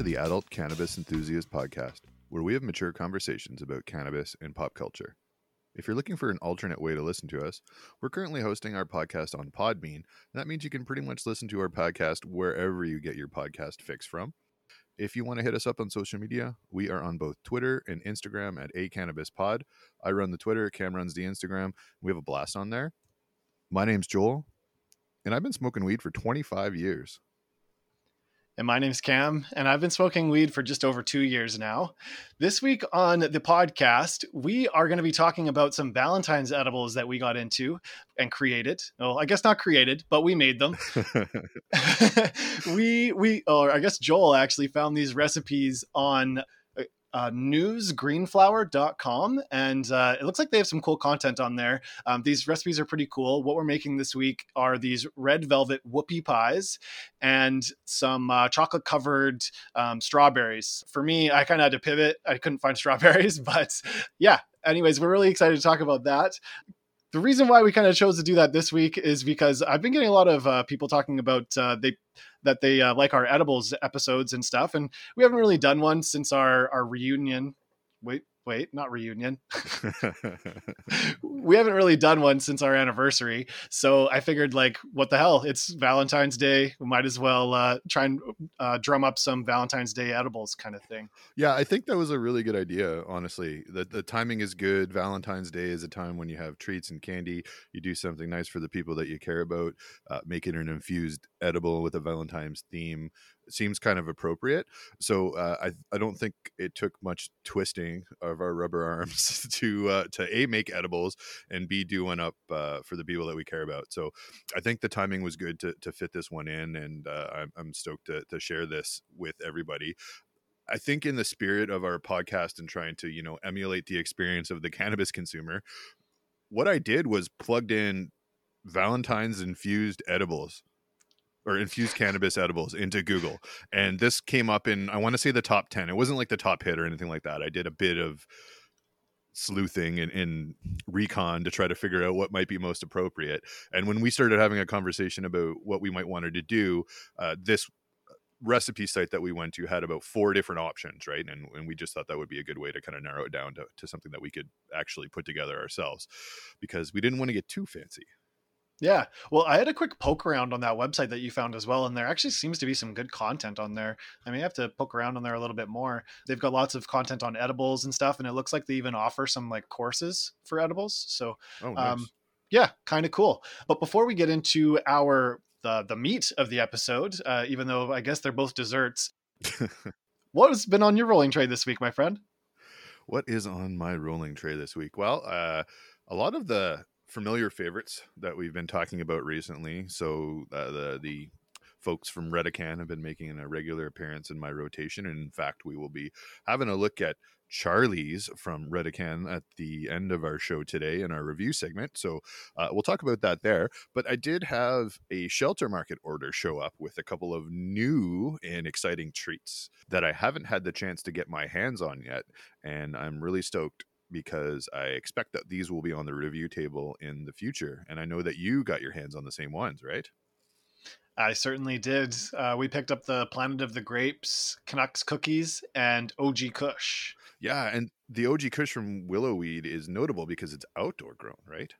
to the Adult Cannabis Enthusiast Podcast, where we have mature conversations about cannabis and pop culture. If you're looking for an alternate way to listen to us, we're currently hosting our podcast on Podbean. That means you can pretty much listen to our podcast wherever you get your podcast fix from. If you want to hit us up on social media, we are on both Twitter and Instagram at A Cannabis Pod. I run the Twitter, Cam runs the Instagram. We have a blast on there. My name's Joel, and I've been smoking weed for 25 years. And my name's Cam, and I've been smoking weed for just over two years now. This week on the podcast, we are going to be talking about some Valentine's edibles that we got into and created. Well, I guess not created, but we made them. we we or I guess Joel actually found these recipes on uh, newsgreenflower.com and uh, it looks like they have some cool content on there. Um, these recipes are pretty cool. What we're making this week are these red velvet whoopie pies and some uh, chocolate covered um, strawberries. For me i kind of had to pivot. I couldn't find strawberries but yeah anyways we're really excited to talk about that the reason why we kind of chose to do that this week is because I've been getting a lot of uh, people talking about uh, they that they uh, like our edibles episodes and stuff, and we haven't really done one since our our reunion. Wait, wait, not reunion. we haven't really done one since our anniversary. So I figured, like, what the hell? It's Valentine's Day. We might as well uh, try and uh, drum up some Valentine's Day edibles kind of thing. Yeah, I think that was a really good idea, honestly. The, the timing is good. Valentine's Day is a time when you have treats and candy. You do something nice for the people that you care about, uh, make it an infused edible with a Valentine's theme seems kind of appropriate. So uh, I I don't think it took much twisting of our rubber arms to uh, to a make edibles and b do one up uh, for the people that we care about. So I think the timing was good to to fit this one in, and uh, I'm, I'm stoked to to share this with everybody. I think in the spirit of our podcast and trying to you know emulate the experience of the cannabis consumer, what I did was plugged in Valentine's infused edibles or infused cannabis edibles into Google. And this came up in, I want to say the top 10. It wasn't like the top hit or anything like that. I did a bit of sleuthing and in recon to try to figure out what might be most appropriate. And when we started having a conversation about what we might wanted to do, uh, this recipe site that we went to had about four different options, right? And, and we just thought that would be a good way to kind of narrow it down to, to something that we could actually put together ourselves because we didn't want to get too fancy. Yeah. Well, I had a quick poke around on that website that you found as well, and there actually seems to be some good content on there. I may have to poke around on there a little bit more. They've got lots of content on edibles and stuff, and it looks like they even offer some like courses for edibles. So, oh, nice. um, yeah, kind of cool. But before we get into our the the meat of the episode, uh, even though I guess they're both desserts, what has been on your rolling tray this week, my friend? What is on my rolling tray this week? Well, uh, a lot of the familiar favorites that we've been talking about recently. So uh, the the folks from Redecan have been making a regular appearance in my rotation, and in fact, we will be having a look at Charlee's from Redecan at the end of our show today in our review segment. So uh, we'll talk about that there. But I did have a shelter market order show up with a couple of new and exciting treats that I haven't had the chance to get my hands on yet. And I'm really stoked because I expect that these will be on the review table in the future. And I know that you got your hands on the same ones, right? I certainly did. Uh, we picked up the Planet of the Grapes, Canucks cookies, and OG Kush. Yeah, and the OG Kush from Willowweed is notable because it's outdoor grown, right?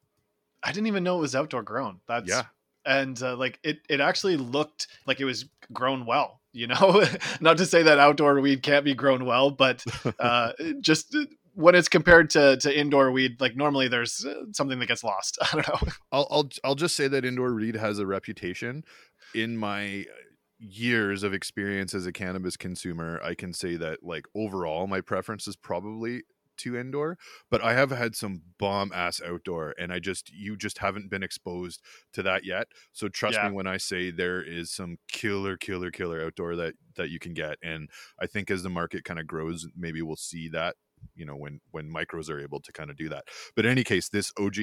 I didn't even know it was outdoor grown. That's yeah, and uh, like it, it actually looked like it was grown well. You know, not to say that outdoor weed can't be grown well, but uh, just when it's compared to to indoor weed, like normally there's uh, something that gets lost. I don't know. I'll I'll I'll just say that indoor weed has a reputation. In my years of experience as a cannabis consumer, I can say that like overall, my preference is probably to indoor, but I have had some bomb ass outdoor, and I just you just haven't been exposed to that yet. So trust yeah. me when I say there is some killer, killer, killer outdoor that that you can get, and I think as the market kind of grows, maybe we'll see that you know when when micros are able to kind of do that but in any case this og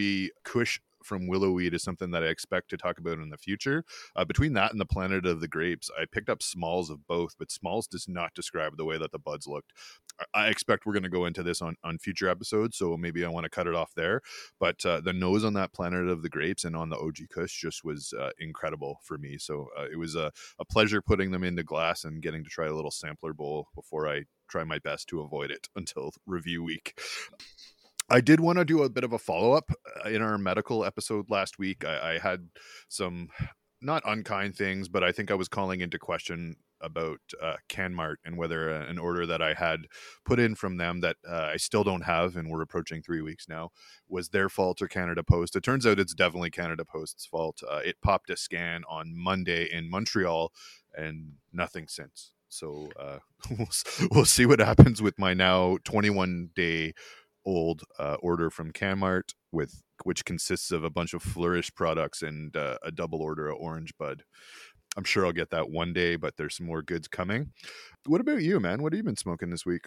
kush from Willowweed is something that I expect to talk about in the future. Uh, between that and the Planet of the Grapes, I picked up smalls of both, but smalls does not describe the way that the buds looked. I expect we're going to go into this on, on future episodes, so maybe I want to cut it off there. But uh, the nose on that Planet of the Grapes and on the OG Kush just was uh, incredible for me. So uh, it was a, a pleasure putting them into glass and getting to try a little sampler bowl before I try my best to avoid it until review week. I did want to do a bit of a follow up uh, in our medical episode last week. I, I, had some not unkind things, but I think I was calling into question about uh, CanMart and whether uh, an order that I had put in from them that uh, I still don't have, and we're approaching three weeks now, was their fault or Canada Post. It turns out it's definitely Canada Post's fault. Uh, it popped a scan on Monday in Montreal, and nothing since. So uh, we'll, we'll see what happens with my now 21 day old uh, order from CanMart with which consists of a bunch of Flourish products and uh, a double order of Orange Bud. I'm sure I'll get that one day, but there's some more goods coming. What about you, man? What have you been smoking this week?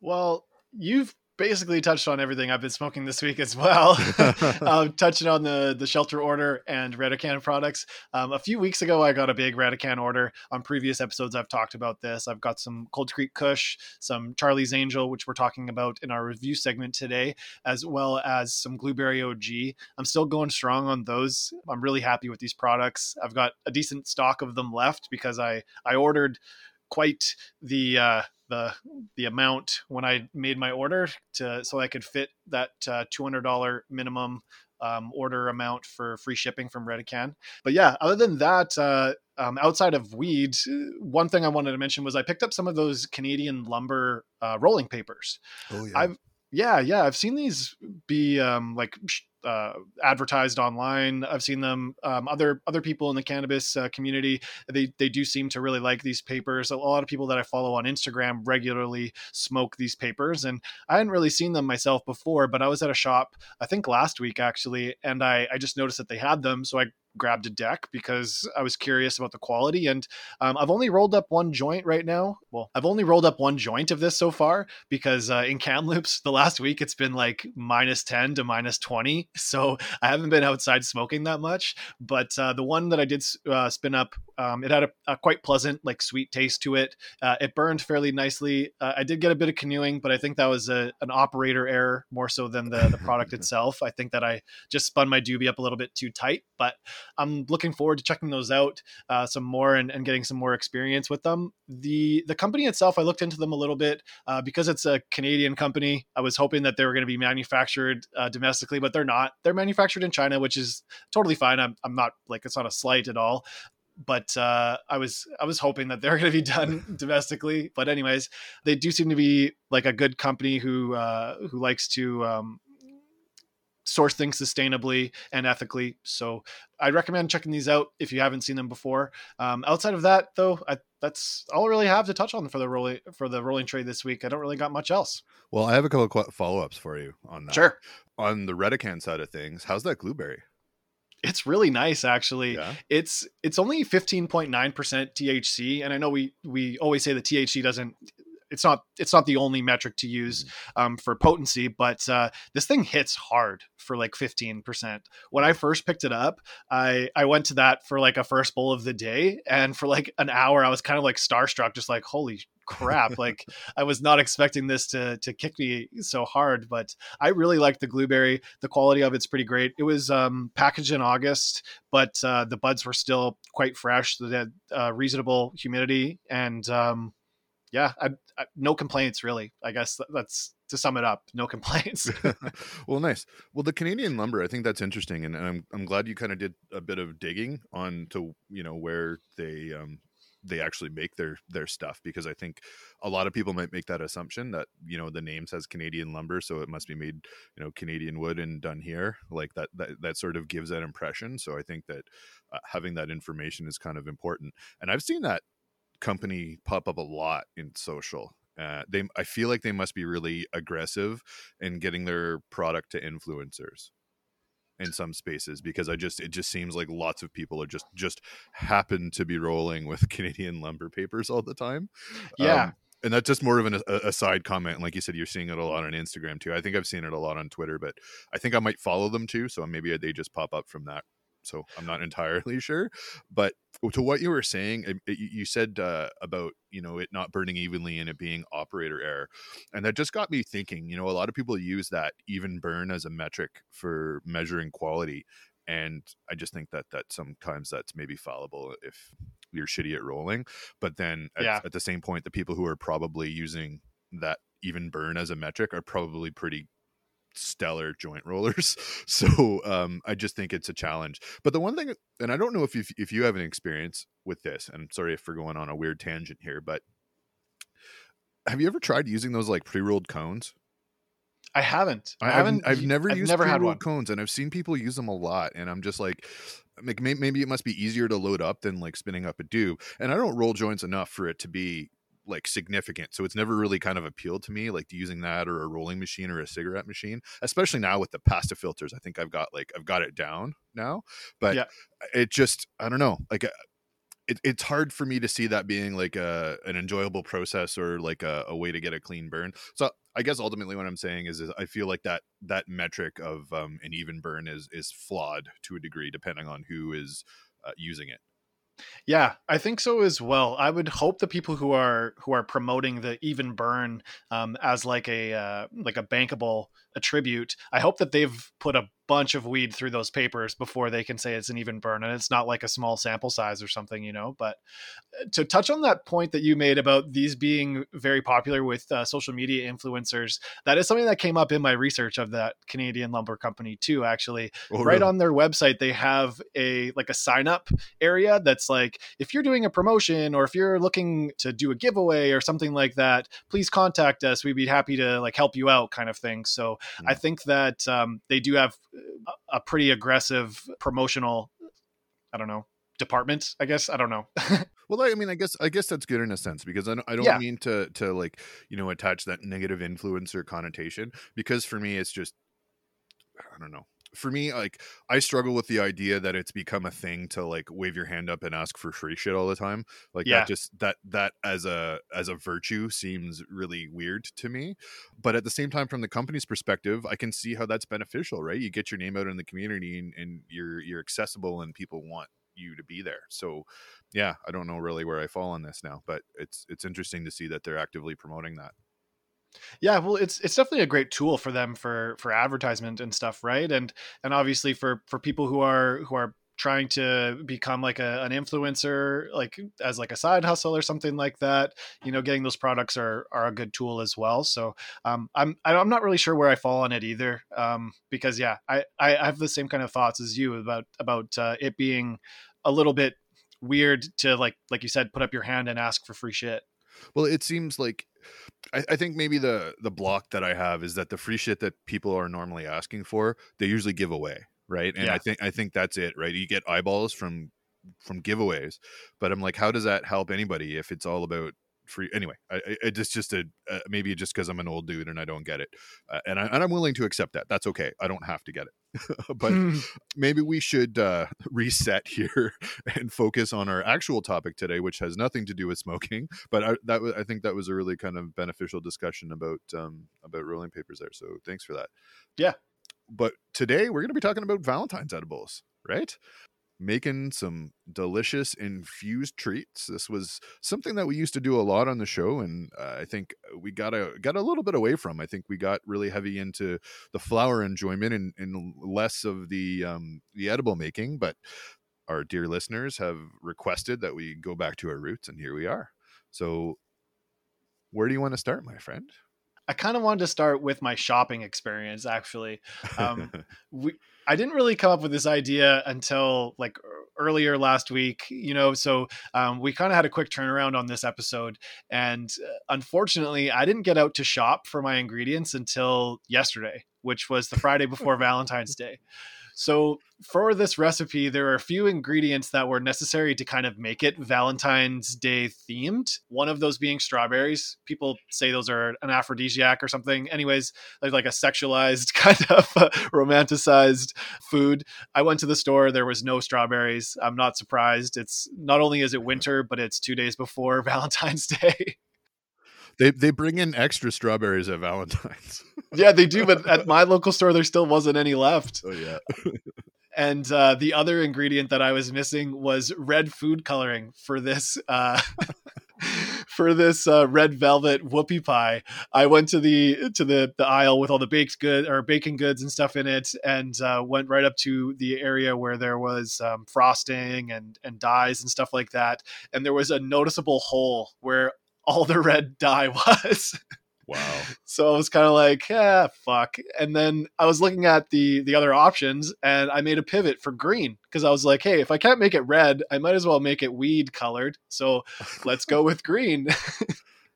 Well, you've basically touched on everything I've been smoking this week as well. um, touching on the the shelter order and Redecan products. Um, a few weeks ago, I got a big Redecan order. On previous episodes, I've talked about this. I've got some Cold Creek Kush, some Charlee's Angel, which we're talking about in our review segment today, as well as some Blueberry OG. I'm still going strong on those. I'm really happy with these products. I've got a decent stock of them left because I I ordered quite the uh, the the amount when I made my order to so I could fit that uh, two hundred dollar minimum um, order amount for free shipping from Redecan. But yeah, other than that, uh, um, outside of weed, one thing I wanted to mention was I picked up some of those Canadian lumber uh, rolling papers. Oh yeah. I've yeah, yeah, I've seen these be um, like uh, advertised online. I've seen them. Um, other other people in the cannabis uh, community they they do seem to really like these papers. A lot of people that I follow on Instagram regularly smoke these papers, and I hadn't really seen them myself before. But I was at a shop I think last week actually, and I I just noticed that they had them, so I grabbed a deck because I was curious about the quality. And um, I've only rolled up one joint right now. Well, I've only rolled up one joint of this so far because uh, in Kamloops, the last week it's been like minus 10 to minus 20. So I haven't been outside smoking that much. But uh, the one that I did uh, spin up, um, it had a, a, quite pleasant, like sweet taste to it. Uh, it burned fairly nicely. Uh, I did get a bit of canoeing, but I think that was a, an operator error more so than the, the product itself. I think that I just spun my doobie up a little bit too tight. But I'm looking forward to checking those out uh, some more and, and, getting some more experience with them. The the company itself, I looked into them a little bit uh, because it's a Canadian company. I was hoping that they were going to be manufactured uh, domestically, but they're not. They're manufactured in China, which is totally fine. I'm, I'm not like it's not a slight at all but uh, I was I was hoping that they're going to be done domestically. But anyways, they do seem to be like a good company who uh, who likes to um, source things sustainably and ethically. So I'd recommend checking these out if you haven't seen them before. Um, outside of that, though, I, that's all I really have to touch on for the rolling for the rolling trade this week. I don't really got much else. Well, I have a couple of follow ups for you on that. Sure. On the Redecan side of things, how's that blueberry? It's really nice, actually. Yeah. It's it's only fifteen point nine percent THC, and I know we we always say the THC doesn't it's not it's not the only metric to use mm-hmm. um, for potency, but uh, this thing hits hard for like 15%. When I first picked it up, I I went to that for like a first bowl of the day, and for like an hour, I was kind of like starstruck, just like holy crap like i was not expecting this to to kick me so hard but i really like the blueberry the quality of it's pretty great it was um, packaged in august but uh, the buds were still quite fresh they had uh, reasonable humidity and um, yeah, I, I, no complaints really. I guess that's to sum it up. No complaints. well, nice. Well, the Canadian lumber, I think that's interesting, and, and I'm I'm glad you kind of did a bit of digging on to you know where they um they actually make their their stuff because I think a lot of people might make that assumption that you know the name says Canadian lumber, so it must be made you know Canadian wood and done here. Like that that that sort of gives that impression. So I think that uh, having that information is kind of important. And I've seen that company pop up a lot in social. Uh, they, I feel like they must be really aggressive in getting their product to influencers in some spaces because I just it just seems like lots of people are just just happen to be rolling with Canadian lumber papers all the time. Yeah. Um, and that's just more of an a, a side comment. And like you said, you're seeing it a lot on Instagram too. I think I've seen it a lot on Twitter, but I think I might follow them too. So maybe they just pop up from that so I'm not entirely sure. But to what you were saying, it, you said uh, about you know it not burning evenly and it being operator error, and that just got me thinking. You know, a lot of people use that even burn as a metric for measuring quality, and I just think that that sometimes that's maybe fallible if you're shitty at rolling. But then at, yeah. at the same point, the people who are probably using that even burn as a metric are probably pretty stellar joint rollers. So um, I just think it's a challenge. But the one thing, and I don't know if you, if you have an experience with this, and I'm sorry if we're going on a weird tangent here, but have you ever tried using those like pre-rolled cones? I haven't. I, haven't. I've, I've never I've used never had one. cones, and I've seen people use them a lot, and I'm just like, maybe it must be easier to load up than like spinning up a dube. And I don't roll joints enough for it to be like significant. So it's never really kind of appealed to me, like using that or a rolling machine or a cigarette machine, especially now with the pasta filters. I think I've got like I've got it down now, but yeah. it just I don't know, like. Uh, it, it's hard for me to see that being like a an enjoyable process or like a, a way to get a clean burn. So I guess ultimately what I'm saying is, is I feel like that that metric of um, an even burn is is flawed to a degree depending on who is uh, using it. Yeah, I think so as well. I would hope the people who are who are promoting the even burn um, as like a uh, like a bankable attribute. I hope that they've put a bunch of weed through those papers before they can say it's an even burn and it's not like a small sample size or something, you know. But uh, to touch on that point that you made about these being very popular with uh, social media influencers, that is something that came up in my research of that Canadian lumber company too. Actually, oh, right really? on their website, they have a like a sign up area that's like if you're doing a promotion or if you're looking to do a giveaway or something like that, please contact us. We'd be happy to like help you out, kind of thing. So mm. I think that um, they do have a pretty aggressive promotional i don't know department i guess i don't know well i mean i guess i guess that's good in a sense because i don't, I don't yeah. mean to to like you know attach that negative influencer connotation because for me it's just i don't know for me like i struggle with the idea that it's become a thing to like wave your hand up and ask for free shit all the time like yeah. that just that that as a as a virtue seems really weird to me but at the same time from the company's perspective i can see how that's beneficial right you get your name out in the community and, and you're you're accessible and people want you to be there so yeah i don't know really where i fall on this now but it's it's interesting to see that they're actively promoting that yeah, well, it's it's definitely a great tool for them for for advertisement and stuff, right? And and obviously for for people who are who are trying to become like a, an influencer like as like a side hustle or something like that you know getting those products are are a good tool as well so um, i'm i'm not really sure where i fall on it either um, because yeah I, I have the same kind of thoughts as you about about uh, it being a little bit weird to like like you said put up your hand and ask for free shit well it seems like I, I, think maybe the the block that I have is that the free shit that people are normally asking for, they usually give away, right? And yeah. I think I think that's it, right? You get eyeballs from from giveaways, but I'm like, how does that help anybody if it's all about free anyway I, I it's just a uh, maybe just because i'm an old dude and i don't get it uh, and, I, and i'm willing to accept that that's okay i don't have to get it but hmm. maybe we should uh, reset here and focus on our actual topic today which has nothing to do with smoking but I, that was i think that was a really kind of beneficial discussion about um about rolling papers there so thanks for that. Yeah. But today we're going to be talking about valentine's edibles right making some delicious infused treats. This was something that we used to do a lot on the show, and uh, I think we got a got a little bit away from. I think we got really heavy into the flower enjoyment and, and less of the um, the edible making. But our dear listeners have requested that we go back to our roots, and here we are. So, where do you want to start, my friend? I kind of wanted to start with my shopping experience. Actually, um, we I didn't really come up with this idea until like earlier last week. You know, so um, we kind of had a quick turnaround on this episode, and uh, unfortunately, I didn't get out to shop for my ingredients until yesterday, which was the Friday before Valentine's Day. So for this recipe, there are a few ingredients that were necessary to kind of make it Valentine's Day themed. One of those being strawberries. People say those are an aphrodisiac or something. Anyways, like, a sexualized kind of uh, romanticized food. I went to the store. There was no strawberries. I'm not surprised. It's not only is it winter, but it's two days before Valentine's Day. They they bring in extra strawberries at Valentine's. yeah, they do, but at my local store there still wasn't any left. Oh yeah. and uh, the other ingredient that I was missing was red food coloring for this uh, for this uh, red velvet whoopie pie. I went to the to the, the aisle with all the baked good or baking goods and stuff in it, and uh, went right up to the area where there was um, frosting and and dyes and stuff like that. And there was a noticeable hole where all the red dye was. Wow. So I was kind of like, yeah, fuck. And then I was looking at the the other options and I made a pivot for green because I was like, hey, if I can't make it red, I might as well make it weed colored. So let's go with green.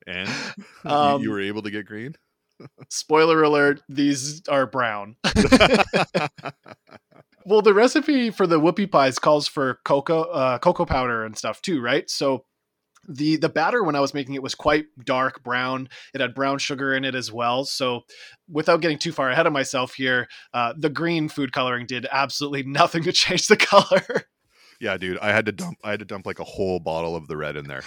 and um, you, you were able to get green? spoiler alert, these are brown. well, the recipe for the whoopie pies calls for cocoa uh, cocoa powder and stuff too, right? So the the batter when I was making it was quite dark brown. It had brown sugar in it as well. So, without getting too far ahead of myself here, uh, the green food coloring did absolutely nothing to change the color. Yeah, dude, I had to dump. I had to dump like a whole bottle of the red in there.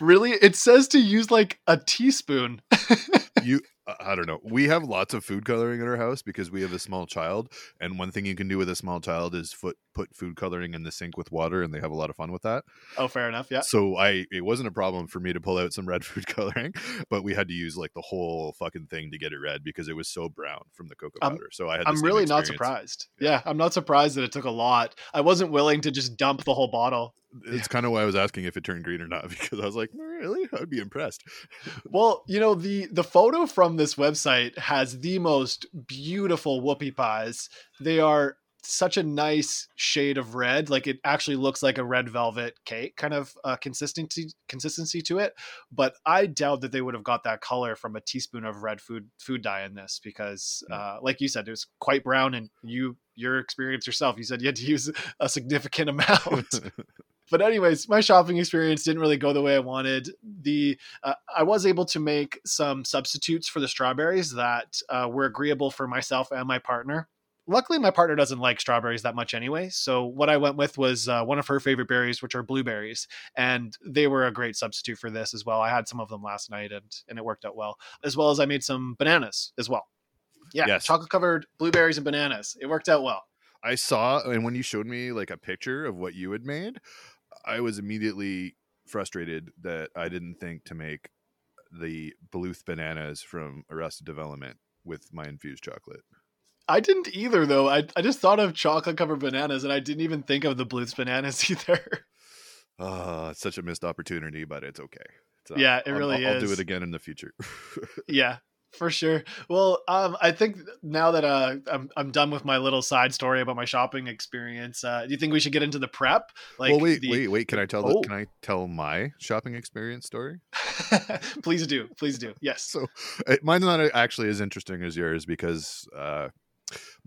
Really, it says to use like a teaspoon. you I don't know. We have lots of food coloring in our house because we have a small child, and one thing you can do with a small child is foot, put food coloring in the sink with water, and they have a lot of fun with that. Oh, fair enough. Yeah. So I, it wasn't a problem for me to pull out some red food coloring, but we had to use like the whole fucking thing to get it red because it was so brown from the cocoa powder. so I had. I'm really experience. not surprised. Yeah. yeah, I'm not surprised that it took a lot. I wasn't willing to just dump the whole bottle it's kind of why I was asking if it turned green or not because I was like, really? I'd be impressed. well, you know the the photo from this website has the most beautiful whoopie pies. They are such a nice shade of red like it actually looks like a red velvet cake kind of uh, consistency consistency to it but i doubt that they would have got that color from a teaspoon of red food food dye in this because hmm. uh, like you said it was quite brown and you your experience yourself you said you had to use a significant amount. But anyways my shopping experience didn't really go the way i wanted. The uh, i was able to make some substitutes for the strawberries that uh, were agreeable for myself and my partner luckily my partner doesn't like strawberries that much anyway so what i went with was uh, one of her favorite berries which are blueberries and they were a great substitute for this as well i had some of them last night and and it worked out well as well as i made some bananas as well yeah yes. chocolate covered blueberries and bananas it worked out well i saw and when you showed me like a picture of what you had made I was immediately frustrated that I didn't think to make the Bluth bananas from Arrested Development with my infused chocolate. I didn't either, though. I, I just thought of chocolate covered bananas, and I didn't even think of the Bluth's bananas either. Oh, it's such a missed opportunity, but it's okay. It's, uh, yeah, it really I'll, is. I'll do it again in the future. yeah, for sure. Well, um, I think now that uh, I'm I'm done with my little side story about my shopping experience, uh, do you think we should get into the prep? Like, well, wait, the... wait, wait. Can I tell? Oh. The, can I tell my shopping experience story? please do, please do. Yes. So, it, mine's not actually as interesting as yours because uh,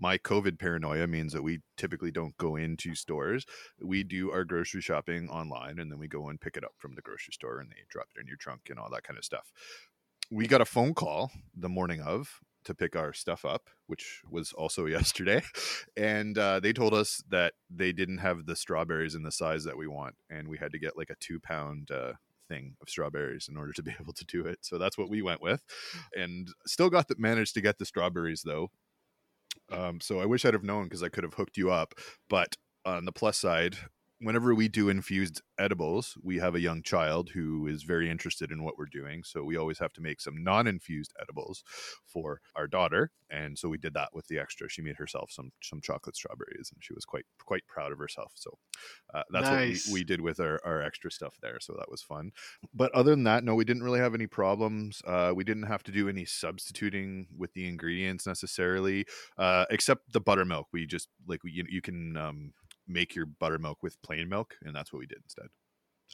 my COVID paranoia means that we typically don't go into stores. We do our grocery shopping online, and then we go and pick it up from the grocery store, and they drop it in your trunk and all that kind of stuff we got a phone call the morning of to pick our stuff up, which was also yesterday. And uh, they told us that they didn't have the strawberries in the size that we want. And we had to get like a two pound uh, thing of strawberries in order to be able to do it. So that's what we went with. And still got the managed to get the strawberries though. Um, so I wish I'd have known because I could have hooked you up. But on the plus side, whenever we do infused edibles, we have a young child who is very interested in what we're doing. So we always have to make some non infused edibles for our daughter. And so we did that with the extra. She made herself some some chocolate strawberries and she was quite quite proud of herself. So uh, that's nice. what we, we, did with our, our extra stuff there. So that was fun. But other than that, no, we didn't really have any problems. Uh, we didn't have to do any substituting with the ingredients necessarily, uh, except the buttermilk. We just like you, you can um, make your buttermilk with plain milk, and that's what we did instead.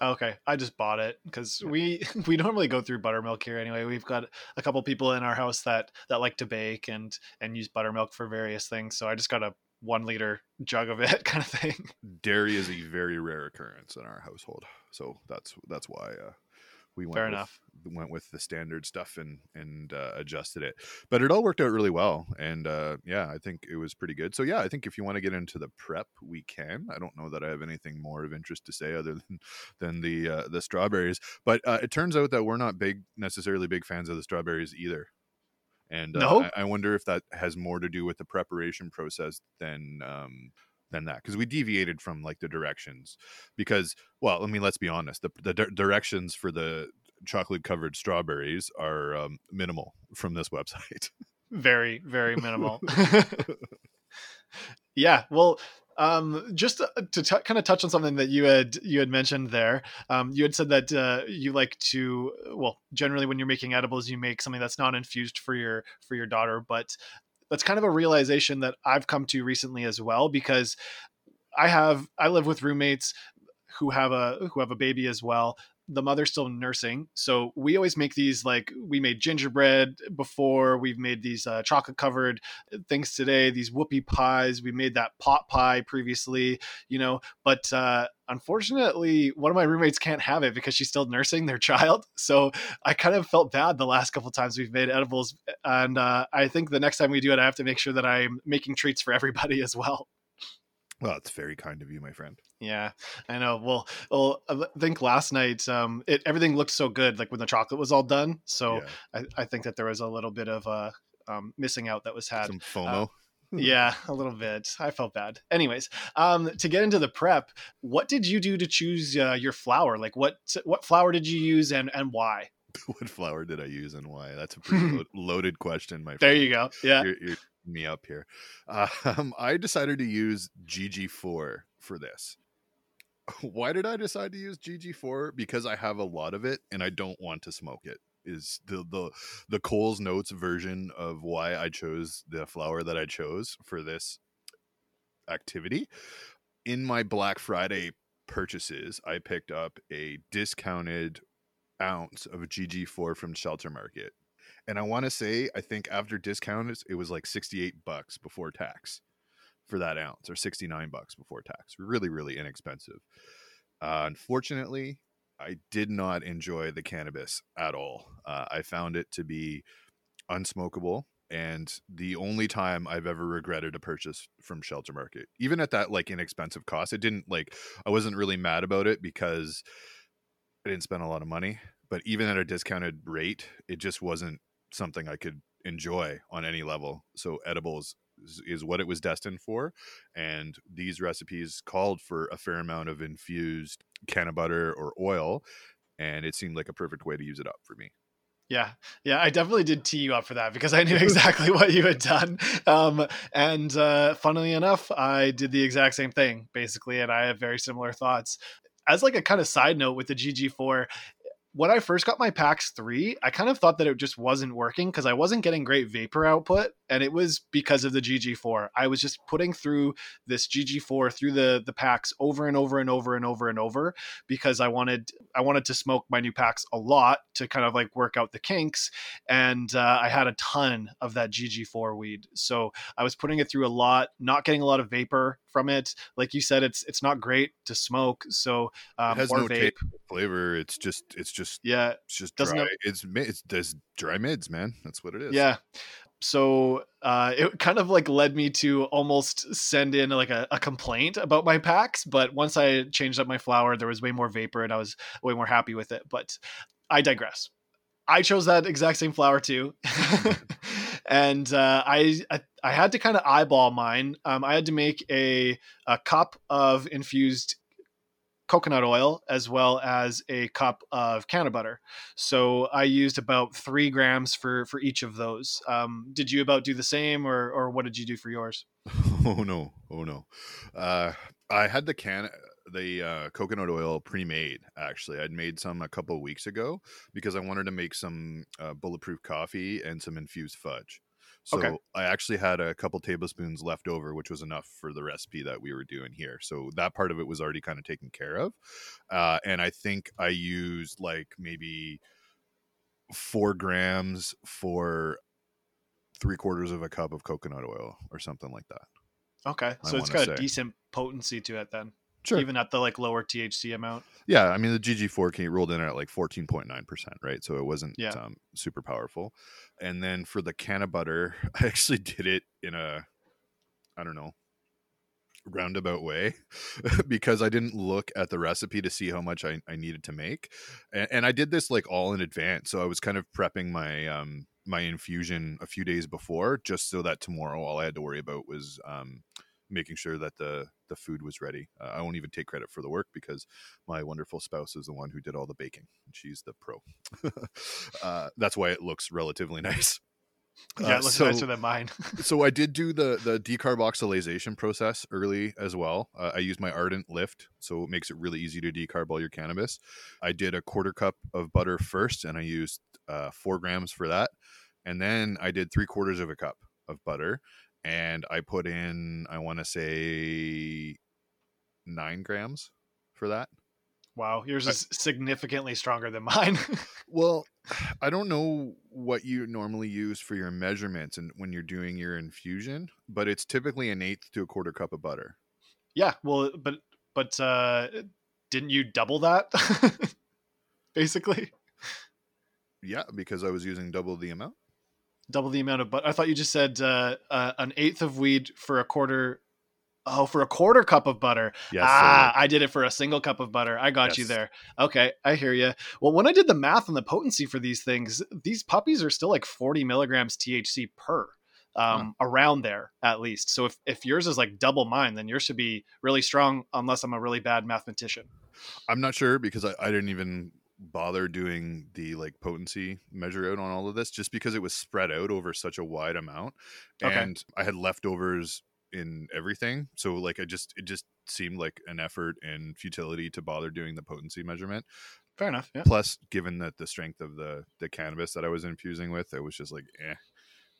Okay, I just bought it because yeah. we we normally go through buttermilk here anyway. We've got a couple people in our house that that like to bake and and use buttermilk for various things. So I just got a one liter jug of it kind of thing. Dairy is a very rare occurrence in our household, so that's that's why uh, we went Fair with, enough. went with the standard stuff and and uh, adjusted it. But it all worked out really well, and uh, yeah, I think it was pretty good. So yeah, I think if you want to get into the prep, we can. I don't know that I have anything more of interest to say other than than the uh, the strawberries. But uh, it turns out that we're not big necessarily big fans of the strawberries either. And uh, No? I, I wonder if that has more to do with the preparation process than um, than that because we deviated from like the directions because well i mean let's be honest the, the di- directions for the chocolate covered strawberries are um, minimal from this website. Very very minimal. Yeah well um just to, to t- kind of touch on something that you had you had mentioned there um you had said that uh you like to well generally when you're making edibles you make something that's not infused for your for your daughter but that's kind of a realization that i've come to recently as well because i have i live with roommates who have a who have a baby as well the mother's still nursing so we always make these like we made gingerbread before we've made these uh, chocolate covered things today these whoopie pies we made that pot pie previously you know but uh unfortunately one of my roommates can't have it because she's still nursing their child so i kind of felt bad the last couple times we've made edibles and uh, i think the next time we do it i have to make sure that i'm making treats for everybody as well well it's very kind of you my friend yeah, I know. Well, well, I think last night, um, it everything looked so good, like when the chocolate was all done. So yeah. I, I think that there was a little bit of uh, um, missing out that was had. some fomo yeah, a little bit. I felt bad. Anyways, um, to get into the prep, what did you do to choose uh, your flower? Like, what what flower did you use and and why? what flower did i use and why that's a pretty lo- loaded question my friend There you go. Yeah. you're, you're me up here. Um, i decided to use gg4 for this. Why did i decide to use gg4 because i have a lot of it and i don't want to smoke it is the the the coles notes version of why i chose the flower that i chose for this activity. In my black friday purchases i picked up a discounted ounce of gg4 from shelter market and i want to say i think after discounts it was like 68 bucks before tax for that ounce or 69 bucks before tax really really inexpensive. Uh, unfortunately i did not enjoy the cannabis at all. Uh, i found it to be unsmokable and the only time i've ever regretted a purchase from shelter market even at that like inexpensive cost it didn't like i wasn't really mad about it because i didn't spend a lot of money but even at a discounted rate it just wasn't something i could enjoy on any level so edibles is, is what it was destined for and these recipes called for a fair amount of infused canna butter or oil and it seemed like a perfect way to use it up for me Yeah, yeah, I definitely did tee you up for that because I knew exactly what you had done. Um, and uh, funnily enough, I did the exact same thing basically, and I have very similar thoughts. As like a kind of side note with the GG4, when I first got my PAX 3, I kind of thought that it just wasn't working because I wasn't getting great vapor output. And it was because of the GG4. I was just putting through this GG4 through the the PAX over and over and over and over and over because I wanted I wanted to smoke my new PAX a lot to kind of like work out the kinks. And uh, I had a ton of that GG4 weed, so I was putting it through a lot, not getting a lot of vapor from it. Like you said, it's it's not great to smoke. So um, it has no vape. flavor it's just it's just Yeah, it's just Doesn't dry. have- it's it's there's dry mids man that's what it is Yeah. So uh, it kind of like led me to almost send in like a, a complaint about my PAX. But once I changed up my flower, there was way more vapor and I was way more happy with it. But I digress. I chose that exact same flower too. and uh, I, I I had to kind of eyeball mine. Um, I had to make a, a cup of infused coconut oil as well as a cup of canna butter. So I used about three grams for for each of those. Um, did you about do the same, or or what did you do for yours? oh no oh no uh i had the can the uh, coconut oil pre-made actually. I'd made some a couple of weeks ago because i wanted to make some uh, bulletproof coffee and some infused fudge. So Okay. i actually had a couple tablespoons left over which was enough for the recipe that we were doing here. So that part of it was already kind of taken care of uh, and i think i used like maybe four grams for three quarters of a cup of coconut oil or something like that Okay, I so it's got a decent potency to it then. Sure. even at the like lower THC amount. Yeah, I mean the GG4 rolled in at like 14.9%, right? So it wasn't yeah. um, super powerful. And then for the canna butter, I actually did it in a I don't know, roundabout way because I didn't look at the recipe to see how much I, I needed to make. And, and, I did this like all in advance. So I was kind of prepping my um my infusion a few days before just so that tomorrow all I had to worry about was um making sure that the the food was ready. Uh, I won't even take credit for the work because my wonderful spouse is the one who did all the baking. She's the pro. uh, that's why it looks relatively nice. Yeah, uh, it looks so, nicer than mine. so I did do the the decarboxylation process early as well. Uh, I used my Ardent Lift, so it makes it really easy to decarb all your cannabis. I did a quarter cup of butter first, and I used uh, four grams for that, and then I did three quarters of a cup of butter, and I put in I want to say nine grams for that. Wow, yours is significantly stronger than mine. well, I don't know what you normally use for your measurements and when you're doing your infusion, but it's typically an eighth to a quarter cup of butter. Yeah, well, but but uh didn't you double that? Basically. Yeah, because I was using double the amount. Double the amount of butter. I thought you just said uh, uh, an eighth of weed for a quarter Oh, for a quarter cup of butter. Yes, ah, sir. I did it for a single cup of butter. I got yes. you there. Okay, I hear you. Well, when I did the math on the potency for these things, these puppies are still like 40 milligrams THC per. Um, huh. around there at least. So if, if yours is like double mine, then yours should be really strong unless I'm a really bad mathematician. I'm not sure because I, I didn't even bother doing the like potency measure out on all of this just because it was spread out over such a wide amount. Okay. And I had leftovers in everything. So like I just it just seemed like an effort and futility to bother doing the potency measurement. Fair enough. Yeah. Plus, given that the strength of the the cannabis that I was infusing with, it was just like, eh,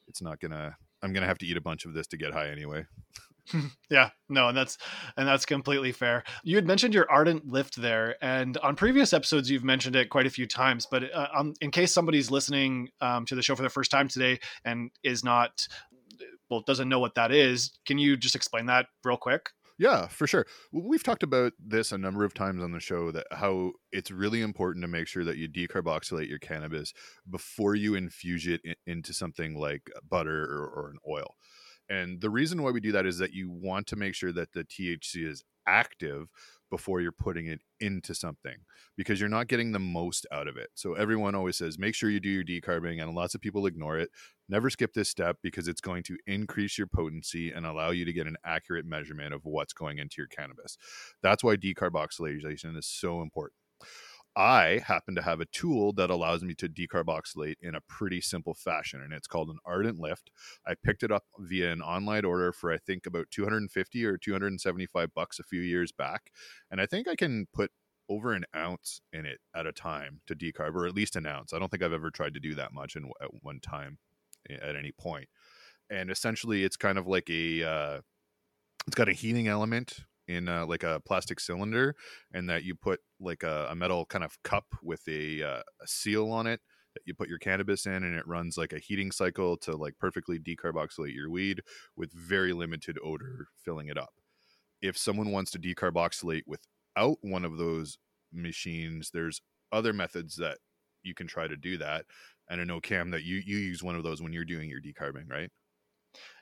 it's not gonna. I'm gonna have to eat a bunch of this to get high anyway. yeah no and that's and that's completely fair. You had mentioned your ardent lift there and on previous episodes you've mentioned it quite a few times but uh, um, in case somebody's listening um, to the show for the first time today and is not well doesn't know what that is can you just explain that real quick? Yeah for sure. We've talked about this a number of times on the show that how it's really important to make sure that you decarboxylate your cannabis before you infuse it in, into something like butter or, or an oil and the reason why we do that is that you want to make sure that the thc is active before you're putting it into something because you're not getting the most out of it. So everyone always says make sure you do your decarbing and lots of people ignore it. Never skip this step because it's going to increase your potency and allow you to get an accurate measurement of what's going into your cannabis. That's why decarboxylation is so important. I happen to have a tool that allows me to decarboxylate in a pretty simple fashion, and it's called an Ardent Lift. I picked it up via an online order for I think about 250 or 275 bucks a few years back, and I think I can put over an ounce in it at a time to decarb, or at least an ounce. I don't think I've ever tried to do that much in at one time at any point. And essentially, it's kind of like a uh, it's got a heating element in uh, like a plastic cylinder and that you put like a, a metal kind of cup with a, uh, a, seal on it that you put your cannabis in and it runs like a heating cycle to like perfectly decarboxylate your weed with very limited odor filling it up. If someone wants to decarboxylate without one of those machines there's other methods that you can try to do that. And i know cam that you you use one of those when you're doing your decarbing right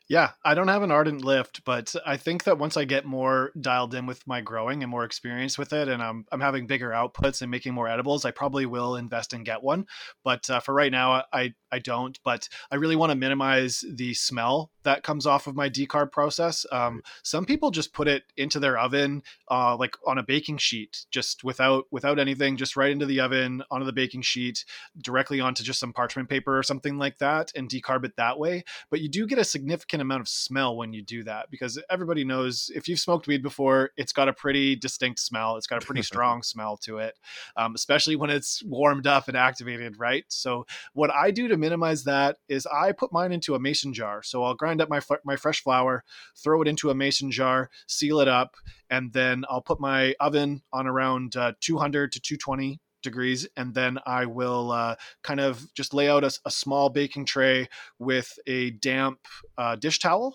yeah, I don't have an ardent lift, but I think that once I get more dialed in with my growing and more experience with it, and I'm I'm having bigger outputs and making more edibles, I probably will invest and get one. But uh, for right now, I I don't. But I really want to minimize the smell that comes off of my decarb process. Um, some people just put it into their oven, uh, like on a baking sheet, just without without anything, just right into the oven onto the baking sheet, directly onto just some parchment paper or something like that, and decarb it that way. But you do get a significant amount of smell when you do that because everybody knows if you've smoked weed before, it's got a pretty distinct smell. It's got a pretty strong smell to it, um, especially when it's warmed up and activated, right? So what I do to minimize that is I put mine into a mason jar. So I'll grind up my my fresh flower, throw it into a mason jar, seal it up, and then I'll put my oven on around uh, 200 to 220 degrees and then i will uh, kind of just lay out a, a, small baking tray with a damp uh, dish towel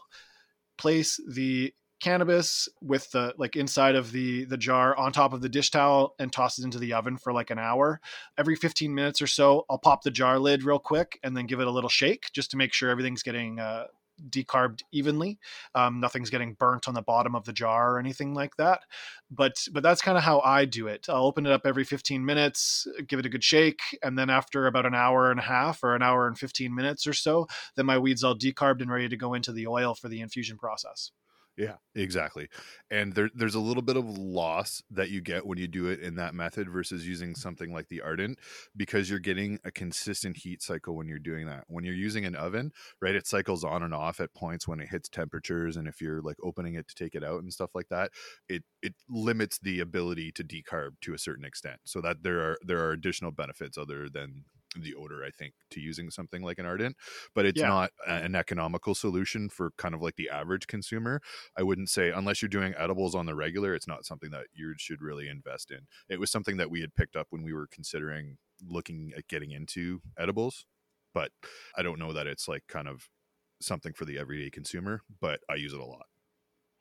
place the cannabis with the like inside of the the jar on top of the dish towel and toss it into the oven for like an hour every 15 minutes or so i'll pop the jar lid real quick and then give it a little shake just to make sure everything's getting uh, decarbed evenly. Um, nothing's getting burnt on the bottom of the jar or anything like that. But but that's kind of how I do it. I'll open it up every 15 minutes, give it a good shake, and then after about an hour and a half or an hour and 15 minutes or so, then my weed's all decarbed and ready to go into the oil for the infusion process. Yeah, exactly. And there, there's a little bit of loss that you get when you do it in that method versus using something like the Ardent because you're getting a consistent heat cycle when you're doing that. When you're using an oven, right, it cycles on and off at points when it hits temperatures. And if you're like opening it to take it out and stuff like that, it it limits the ability to decarb to a certain extent. So that there are there are additional benefits other than the odor i think to using something like an ardent but it's yeah. not an economical solution for kind of like the average consumer. I wouldn't say unless you're doing edibles on the regular it's not something that you should really invest in. It was something that we had picked up when we were considering looking at getting into edibles but i don't know that it's like kind of something for the everyday consumer but i use it a lot.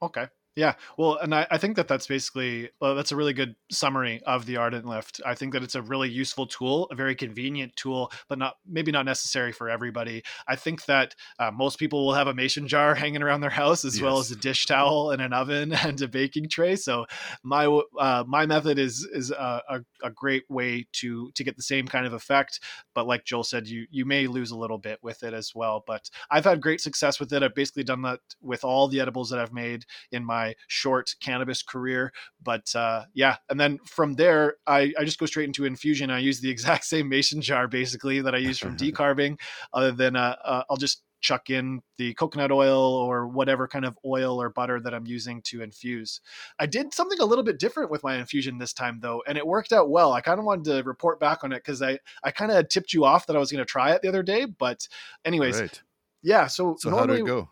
Okay yeah, well, and I, I, think that that's basically well, that's a really good summary of the Ardent Lift. I think that it's a really useful tool, a very convenient tool, but not maybe not necessary for everybody. I think that uh, most people will have a mason jar hanging around their house as yes. well as a dish towel and an oven and a baking tray. So my uh, my method is is a, a, a great way to to get the same kind of effect. But like Joel said, you you may lose a little bit with it as well. But I've had great success with it. I've basically done that with all the edibles that I've made in my short cannabis career. But uh, yeah, and then from there, I, I just go straight into infusion. I use the exact same mason jar basically that I use from decarbing, other than uh, uh, I'll just chuck in the coconut oil or whatever kind of oil or butter that I'm using to infuse. I did something a little bit different with my infusion this time though, and it worked out well. I kind of wanted to report back on it because I, I kind of tipped you off that I was going to try it the other day. But anyways, right. yeah. So, so normally, how did it go?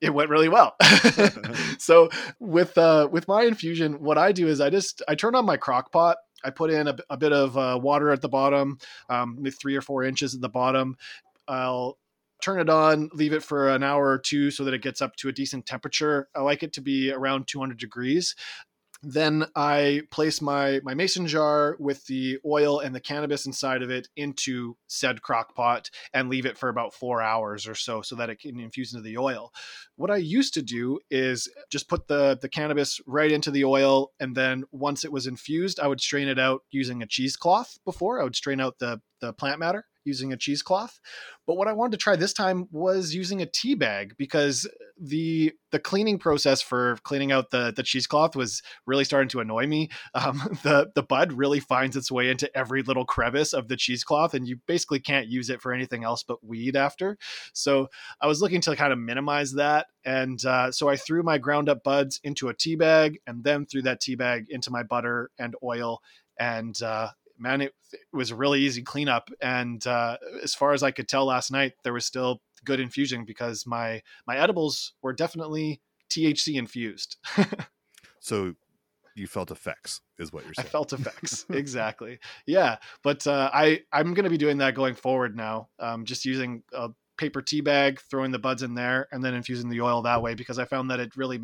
It went really well. so with uh, with my infusion, what I do is I just I turn on my crock pot. I put in a, a bit of uh, water at the bottom, um, three or four inches at the bottom. I'll turn it on, leave it for an hour or two so that it gets up to a decent temperature. I like it to be around 200 degrees. Then I place my my mason jar with the oil and the cannabis inside of it into said crock pot and leave it for about four hours or so so that it can infuse into the oil. What I used to do is just put the the cannabis right into the oil and then once it was infused, I would strain it out using a cheesecloth before. I would strain out the the plant matter using a cheesecloth. But what I wanted to try this time was using a tea bag because the the cleaning process for cleaning out the the cheesecloth was really starting to annoy me. Um, the the bud really finds its way into every little crevice of the cheesecloth, and you basically can't use it for anything else but weed after. So I was looking to kind of minimize that, and uh, so I threw my ground up buds into a tea bag, and then threw that tea bag into my butter and oil, and uh, man, it, it was a really easy cleanup. And uh, as far as I could tell last night, there was still good infusion because my my edibles were definitely THC infused. so you felt effects is what you're saying. I felt effects. exactly. Yeah. But uh, I, I'm going to be doing that going forward now. Um, just using a paper tea bag, throwing the buds in there and then infusing the oil that way, because I found that it really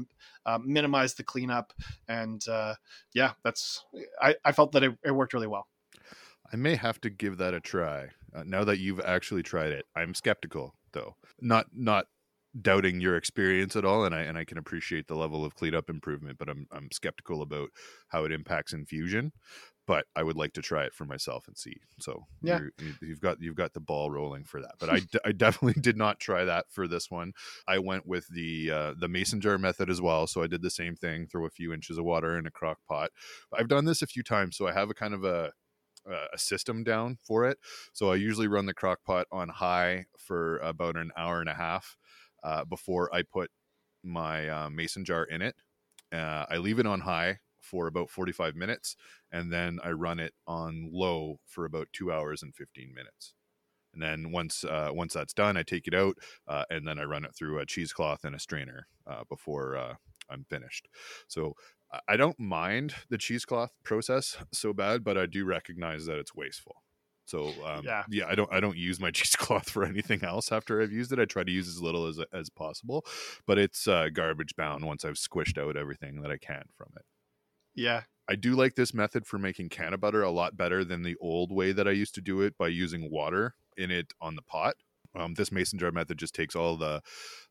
uh, minimized the cleanup. And uh, yeah, that's, I, I felt that it, it worked really well. I may have to give that a try. Uh, now that you've actually tried it, I'm skeptical though. Not not doubting your experience at all, and I and I can appreciate the level of cleanup improvement, but I'm I'm skeptical about how it impacts infusion. But I would like to try it for myself and see. So yeah, you've got you've got the ball rolling for that. But I, I definitely did not try that for this one. I went with the uh, the mason jar method as well. So I did the same thing: throw a few inches of water in a crock pot. I've done this a few times, so I have a kind of a uh, a system down for it. So I usually run the crock pot on high for about an hour and a half uh, before I put my uh, mason jar in it. Uh, I leave it on high for about 45 minutes and then I run it on low for about two hours and 15 minutes. And then once uh, once that's done, I take it out and then I run it through a cheesecloth and a strainer before I'm finished. So I don't mind the cheesecloth process so bad, but I do recognize that it's wasteful. So um, Yeah. yeah, I don't I don't use my cheesecloth for anything else after I've used it. I try to use as little as as possible, but it's uh, garbage bound once I've squished out everything that I can from it. Yeah. I do like this method for making canna butter a lot better than the old way that I used to do it by using water in it on the pot. Um, this mason jar method just takes all the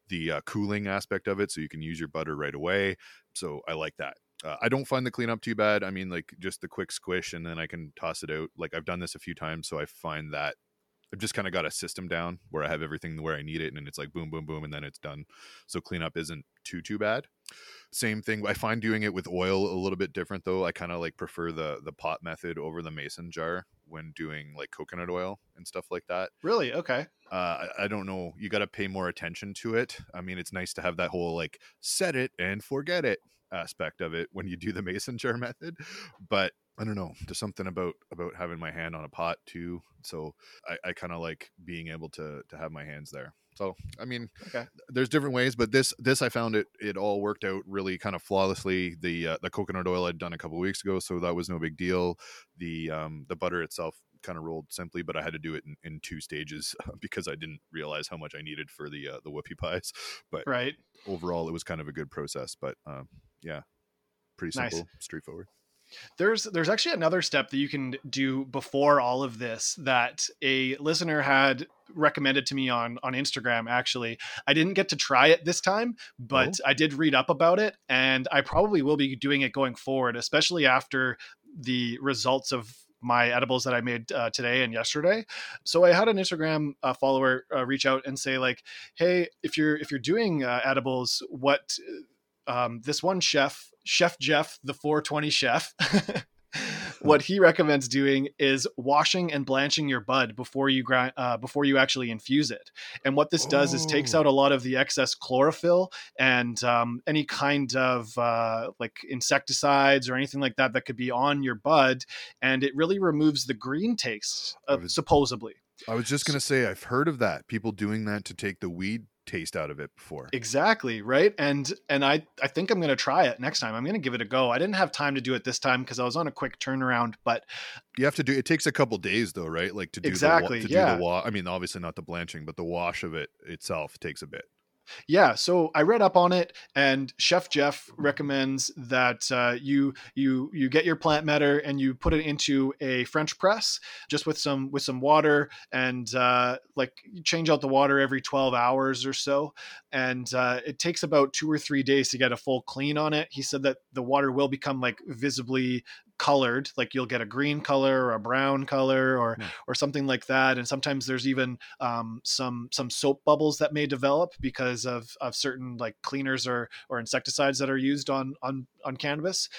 the uh, cooling aspect of it, so you can use your butter right away. So I like that. Uh, I don't find the cleanup too bad. I mean, like just the quick squish, and then I can toss it out. Like I've done this a few times, so I find that I've just kind of got a system down where I have everything where I need it, and it's like boom, boom, boom, and then it's done. So cleanup isn't too too bad. Same thing. I find doing it with oil a little bit different though. I kind of like prefer the the pot method over the mason jar when doing like coconut oil and stuff like that. Really? Okay. Uh, I, I don't know. You got to pay more attention to it. I mean, it's nice to have that whole like set it and forget it aspect of it when you do the mason jar method, but I don't know. There's something about about having my hand on a pot too. So I, I kind of like being able to to have my hands there. So I mean, Okay. there's different ways, but this this I found it it all worked out really kind of flawlessly. The uh, the coconut oil I'd done a couple weeks ago, so that was no big deal. The um the butter itself kind of rolled simply, but I had to do it in, in two stages because I didn't realize how much I needed for the uh, the whoopie pies. But Right. overall, it was kind of a good process. But um, yeah, pretty Nice. simple, straightforward. There's there's actually another step that you can do before all of this that a listener had recommended to me on on Instagram actually. I didn't get to try it this time, but I did read up about it and I probably will be doing it going forward, especially after the results of my edibles that I made uh, today and yesterday. So I had an Instagram uh, follower uh, reach out and say like, "Hey, if you're if you're doing uh, edibles, what um, this one chef, Chef Jeff, the 420 chef, what he recommends doing is washing and blanching your bud before you grind, uh, before you actually infuse it. And what this does is takes Oh. out a lot of the excess chlorophyll and um, any kind of uh, like insecticides or anything like that that could be on your bud, and it really removes the green taste, uh, was- supposedly. I was just gonna say I've heard of that. People doing that to take the weed taste out of it before. Exactly, right? And and I I think I'm going to try it next time. I'm going to give it a go. I didn't have time to do it this time because I was on a quick turnaround, but You have to do. It takes a couple days though, right? Like to do Exactly, The, to yeah. do the wa- I mean, obviously not the blanching, but the wash of it itself takes a bit. Yeah, so I read up on it, and Chef Jeff recommends that uh, you you you get your plant matter and you put it into a French press, just with some with some water, and uh, like change out the water every 12 hours or so, and uh, it takes about two or three days to get a full clean on it. He said that the water will become like visibly colored like you'll get a green color or a brown color or or something like that and sometimes there's even um, some some soap bubbles that may develop because of of certain like cleaners or or insecticides that are used on on on cannabis.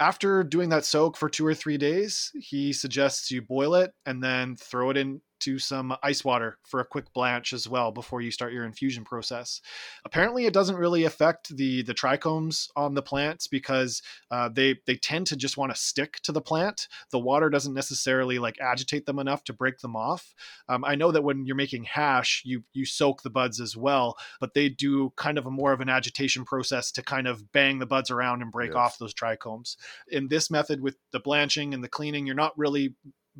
After doing that soak for two or three days he suggests you boil it and then throw it into some ice water for a quick blanch as well before you start your infusion process apparently it doesn't really affect the the trichomes on the plants because uh, they they tend to just want to stick to the plant. The water doesn't necessarily like agitate them enough to break them off. Um, I know that when you're making hash, you you soak the buds as well, but they do kind of a more of an agitation process to kind of bang the buds around and break Yes. off those trichomes. In this method with the blanching and the cleaning, you're not really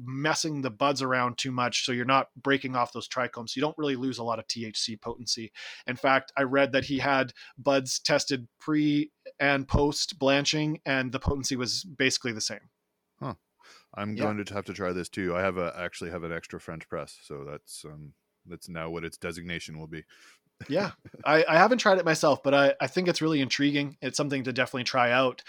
messing the buds around too much so you're not breaking off those trichomes you don't really lose a lot of thc potency in fact i read that he had buds tested pre and post blanching and the potency was basically the same huh I'm Yeah. going to have to try this too. I have a actually have an extra French press, so that's um that's now what its designation will be. Yeah. I, I haven't tried it myself but I, I think it's really intriguing. It's something to definitely try out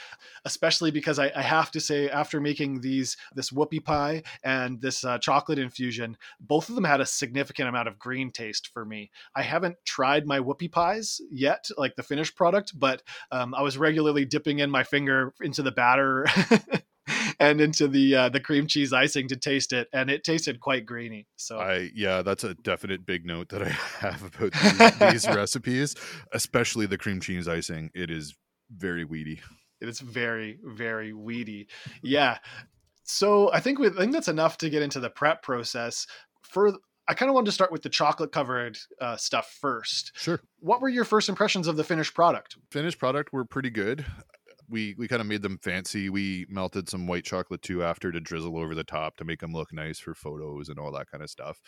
especially because I, I have to say after making these this whoopie pie and this uh, chocolate infusion both of them had a significant amount of green taste for me. I haven't tried my whoopie pies yet like the finished product but um, i was regularly dipping in my finger into the batter and into the uh, the cream cheese icing to taste it and it tasted quite grainy. so I yeah, that's a definite big note that I have about these, these recipes, especially the cream cheese icing. It is very weedy. It's very, very weedy. Yeah. So I think we, I think that's enough to get into the prep process. For I kind of wanted to start with the chocolate covered uh, stuff first. Sure. What were your first impressions of the finished product? Finished product were pretty good. We we kind of made them fancy. We melted some white chocolate too after to drizzle over the top to make them look nice for photos and all that kind of stuff.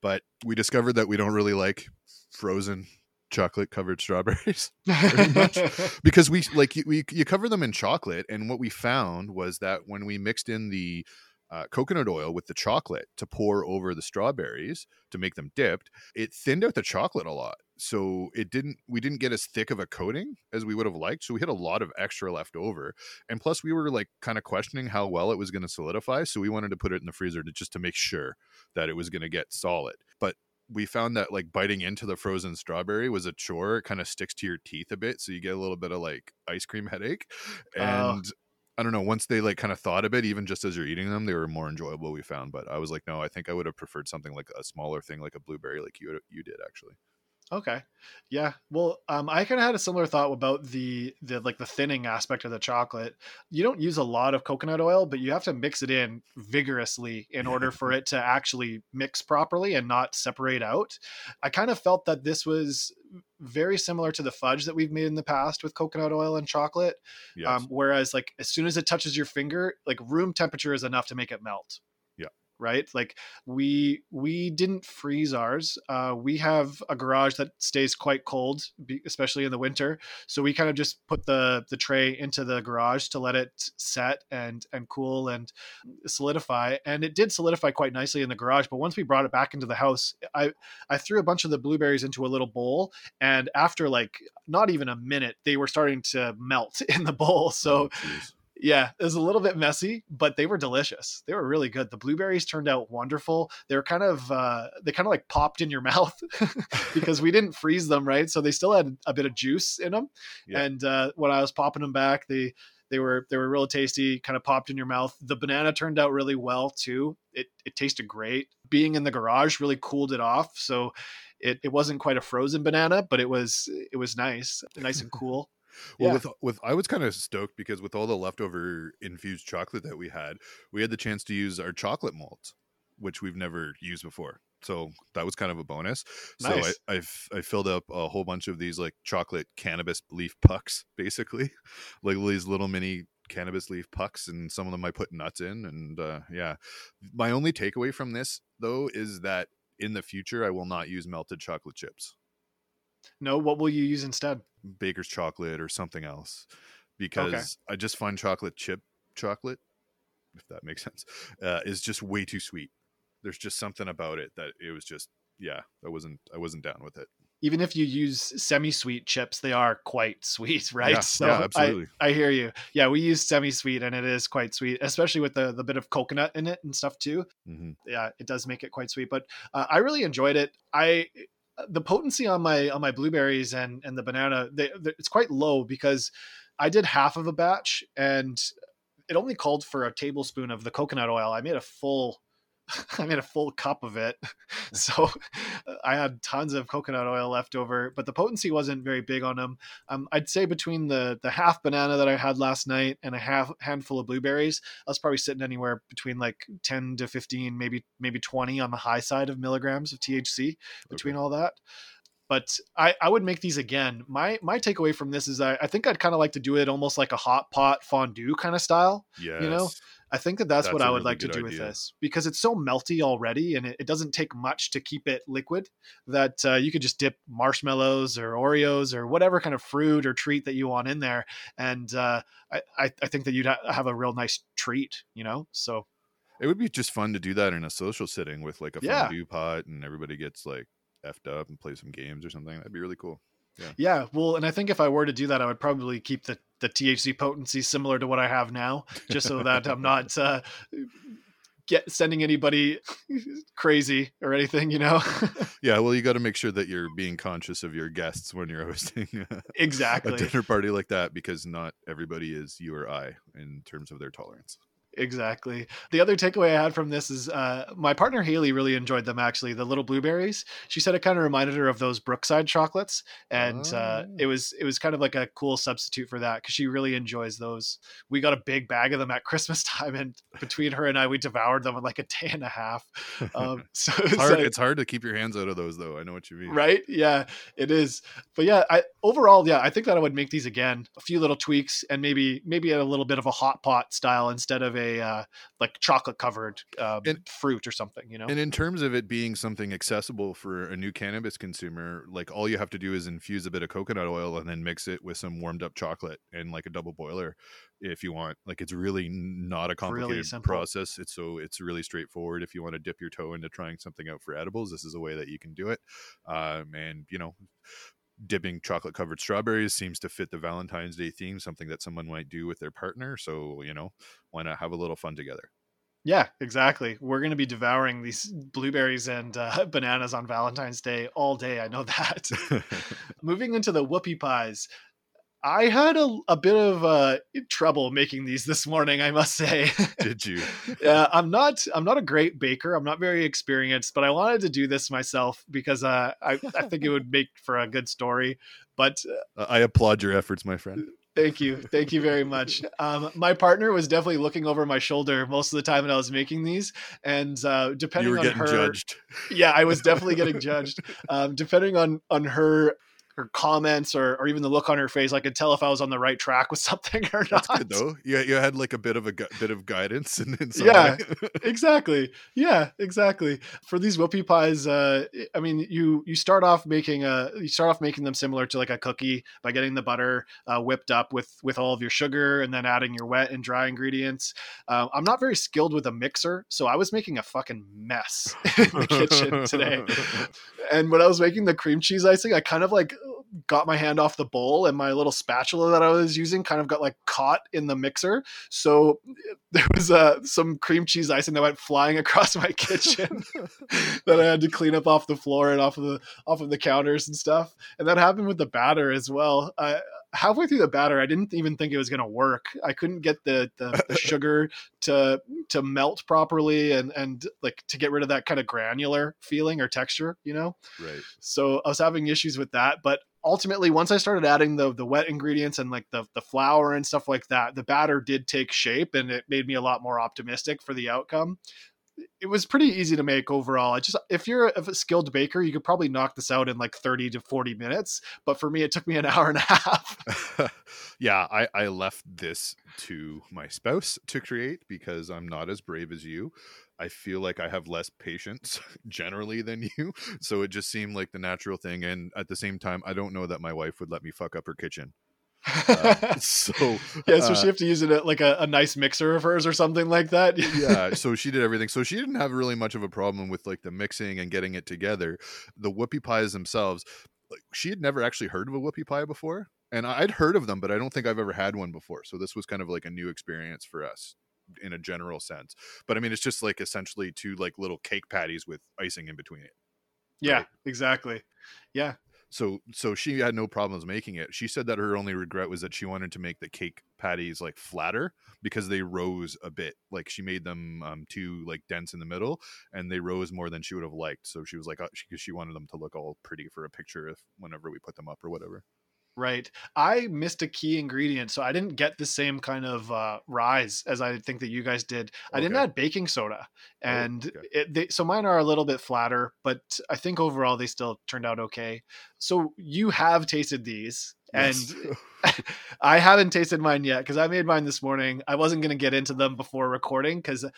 But we discovered that we don't really like frozen chocolate covered strawberries because we like we you cover them in chocolate and what we found was that when we mixed in the uh, coconut oil with the chocolate to pour over the strawberries to make them dipped it thinned out the chocolate a lot so it didn't we didn't get as thick of a coating as we would have liked so we had a lot of extra left over and plus we were like kind of questioning how well it was going to solidify so we wanted to put it in the freezer to just to make sure that it was going to get solid but we found that like biting into the frozen strawberry was a chore. It kind of sticks to your teeth a bit, so you get a little bit of like ice cream headache. Oh. And I don't know, once they like kind of thought a bit, even just as you're eating them, they were more enjoyable. We found, but I was like, no, I think I would have preferred something like a smaller thing, like a blueberry, like you you did actually. Okay. Yeah. Well, um, I kind of had a similar thought about the the like the thinning aspect of the chocolate. You don't use a lot of coconut oil, but you have to mix it in vigorously in order for it to actually mix properly and not separate out. I kind of felt that this was very similar to the fudge that we've made in the past with coconut oil and chocolate. Yes. Um, whereas like as soon as it touches your finger, like room temperature is enough to make it melt. Right. Like we we didn't freeze ours. Uh, we have a garage that stays quite cold, especially in the winter. So we kind of just put the the tray into the garage to let it set and and cool and solidify. And it did solidify quite nicely in the garage. But once we brought it back into the house, I I threw a bunch of the blueberries into a little bowl, and after like not even a minute, they were starting to melt in the bowl. So Oh. Yeah, it was a little bit messy, but they were delicious. They were really good. The blueberries turned out wonderful. They were kind of uh, they kind of like popped in your mouth because we didn't freeze them, right? So they still had a bit of juice in them. Yeah. And uh, when I was popping them back, they they were they were real tasty. Kind of popped in your mouth. The banana turned out really well too. It it tasted great. Being in the garage really cooled it off. So. It, it wasn't quite a frozen banana, but it was it was nice, nice and cool. Well, Yeah. with with I was kind of stoked because with all the leftover infused chocolate that we had, we had the chance to use our chocolate molds, which we've never used before. So that was kind of a bonus. Nice. So I, I've I filled up a whole bunch of these like chocolate cannabis leaf pucks, basically, like these little mini cannabis leaf pucks, and some of them I put nuts in. And uh, yeah, my only takeaway from this though is that in the future I will not use melted chocolate chips. No, what will you use instead? baker's chocolate or something else because I just find chocolate chip chocolate, if that makes sense, uh, is just way too sweet. There's just something about it that it was just yeah, I wasn't I wasn't down with it. even if you use semi-sweet chips, they are quite sweet, right? Yeah, so yeah, absolutely. I, I hear you. Yeah, we use semi-sweet and it is quite sweet, especially with the the bit of coconut in it and stuff too. hmm Yeah, it does make it quite sweet. But uh, I really enjoyed it. I the potency on my on my blueberries and and the banana, they, they- it's quite low because I did half of a batch and it only called for a tablespoon of the coconut oil. I made a full I made a full cup of it. So I had tons of coconut oil left over, but the potency wasn't very big on them. Um, I'd say between the the half banana that I had last night and a half handful of blueberries, I was probably sitting anywhere between like 10 to 15, maybe maybe 20 on the high side of milligrams of THC between all that. But I, I would make these again. My my takeaway from this is I, I think I'd kind of like to do it almost like a hot pot fondue kind of style. Yes. You know, I think that that's, what I would really like to do with this because it's so melty already and it, it doesn't take much to keep it liquid that uh, you could just dip marshmallows or Oreos or whatever kind of fruit or treat that you want in there. And uh, I, I, I think that you'd ha- have a real nice treat, you know? So it would be just fun to do that in a social setting with like a Yeah. fondue pot and everybody gets like effed up and play some games or something. That'd be really cool. Yeah. yeah, well, and I think if I were to do that, I would probably keep the, the THC potency similar to what I have now, just so that I'm not uh, get sending anybody crazy or anything, you know? Yeah, well, you got to make sure that you're being conscious of your guests when you're hosting a exactly. dinner party like that because not everybody is you or I in terms of their tolerance. Exactly. The other takeaway I had from this is uh, my partner Haley really enjoyed them. Actually, the little blueberries. She said it kind of reminded her of those Brookside chocolates, and oh. uh, it was it was kind of like a cool substitute for that because she really enjoys those. We got a big bag of them at Christmas time, and between her and I, we devoured them in like a day and a half. Um, so it's hard. Like, it's hard to keep your hands out of those, though. I know what you mean. Right? Yeah, it is. But yeah, I overall, yeah, I think that I would make these again. A few little tweaks, and maybe maybe a little bit of a hot pot style instead of a uh, like chocolate covered and, fruit or something. You know. And in terms of it being something accessible for a new cannabis consumer, like all you have to do is infuse a bit of coconut oil and then mix it with some warmed up chocolate and like a double boiler if you want. Like it's really not a complicated really process. It's so it's really straightforward. If you want to dip your toe into trying something out for edibles, this is a way that you can do it. Um, and you know, dipping chocolate covered strawberries seems to fit the Valentine's Day theme, something that someone might do with their partner. So, you know, why not have a little fun together? Yeah, exactly. We're going to be devouring these blueberries and uh, bananas on Valentine's Day all day. I know that. Moving into the whoopie pies. I had a, a bit of uh, trouble making these this morning, I must say. Did you? yeah, I'm not. I'm not a great baker. I'm not very experienced, but I wanted to do this myself because uh, I, I think it would make for a good story. But uh, I applaud your efforts, my friend. Thank you. Thank you very much. Um, my partner was definitely looking over my shoulder most of the time when I was making these. And uh, depending on her, judged. Yeah, I was definitely getting judged. Um, depending on on her her comments or, or even the look on her face, I could tell if I was on the right track with something or not. That's good though. Yeah, you had like a bit of a gu- bit of guidance and yeah, exactly. Yeah, exactly. For these whoopie pies, uh, I mean, you you start off making a you start off making them similar to like a cookie by getting the butter uh, whipped up with with all of your sugar and then adding your wet and dry ingredients. Uh, I'm not very skilled with a mixer, so I was making a fucking mess in the kitchen today. And when I was making the cream cheese icing, I kind of like got my hand off the bowl and my little spatula that I was using kind of got like caught in the mixer. So there was uh, some cream cheese icing that went flying across my kitchen that I had to clean up off the floor and off of the off of the counters and stuff. And that happened with the batter as well. I, halfway through the batter, I didn't even think it was going to work. I couldn't get the, the, the sugar to to melt properly and and like to get rid of that kind of granular feeling or texture, you know. Right. So I was having issues with that, but ultimately once I started adding the the wet ingredients and like the the flour and stuff like that, the batter did take shape and it made me a lot more optimistic for the outcome it was pretty easy to make overall. I just if you're a skilled baker, you could probably knock this out in like 30 to 40 minutes. But for me, it took me an hour and a half. yeah, I, I left this to my spouse to create because I'm not as brave as you. I feel like I have less patience generally than you. So it just seemed like the natural thing. And at the same time, I don't know that my wife would let me fuck up her kitchen. Uh, so yeah, so uh, she have to use it like a, a, nice mixer of hers or something like that. yeah, so she did everything. So she didn't have really much of a problem with like the mixing and getting it together. The whoopie pies themselves, like she had never actually heard of a whoopie pie before, and I'd heard of them, but I don't think I've ever had one before. So this was kind of like a new experience for us in a general sense. But I mean, it's just like essentially two like little cake patties with icing in between it. Yeah, right? exactly. Yeah, so so she had no problems making it. She said that her only regret was that she wanted to make the cake patties like flatter because they rose a bit. Like she made them um, too like dense in the middle and they rose more than she would have liked. So she was like uh, she, she wanted them to look all pretty for a picture if whenever we put them up or whatever Right. I missed a key ingredient, so I didn't get the same kind of uh, rise as I think that you guys did. I didn't add baking soda, oh, and okay. it, they, so mine are a little bit flatter, but I think overall they still turned out okay. So you have tasted these, yes. and I haven't tasted mine yet because I made mine this morning. I wasn't going to get into them before recording because uh,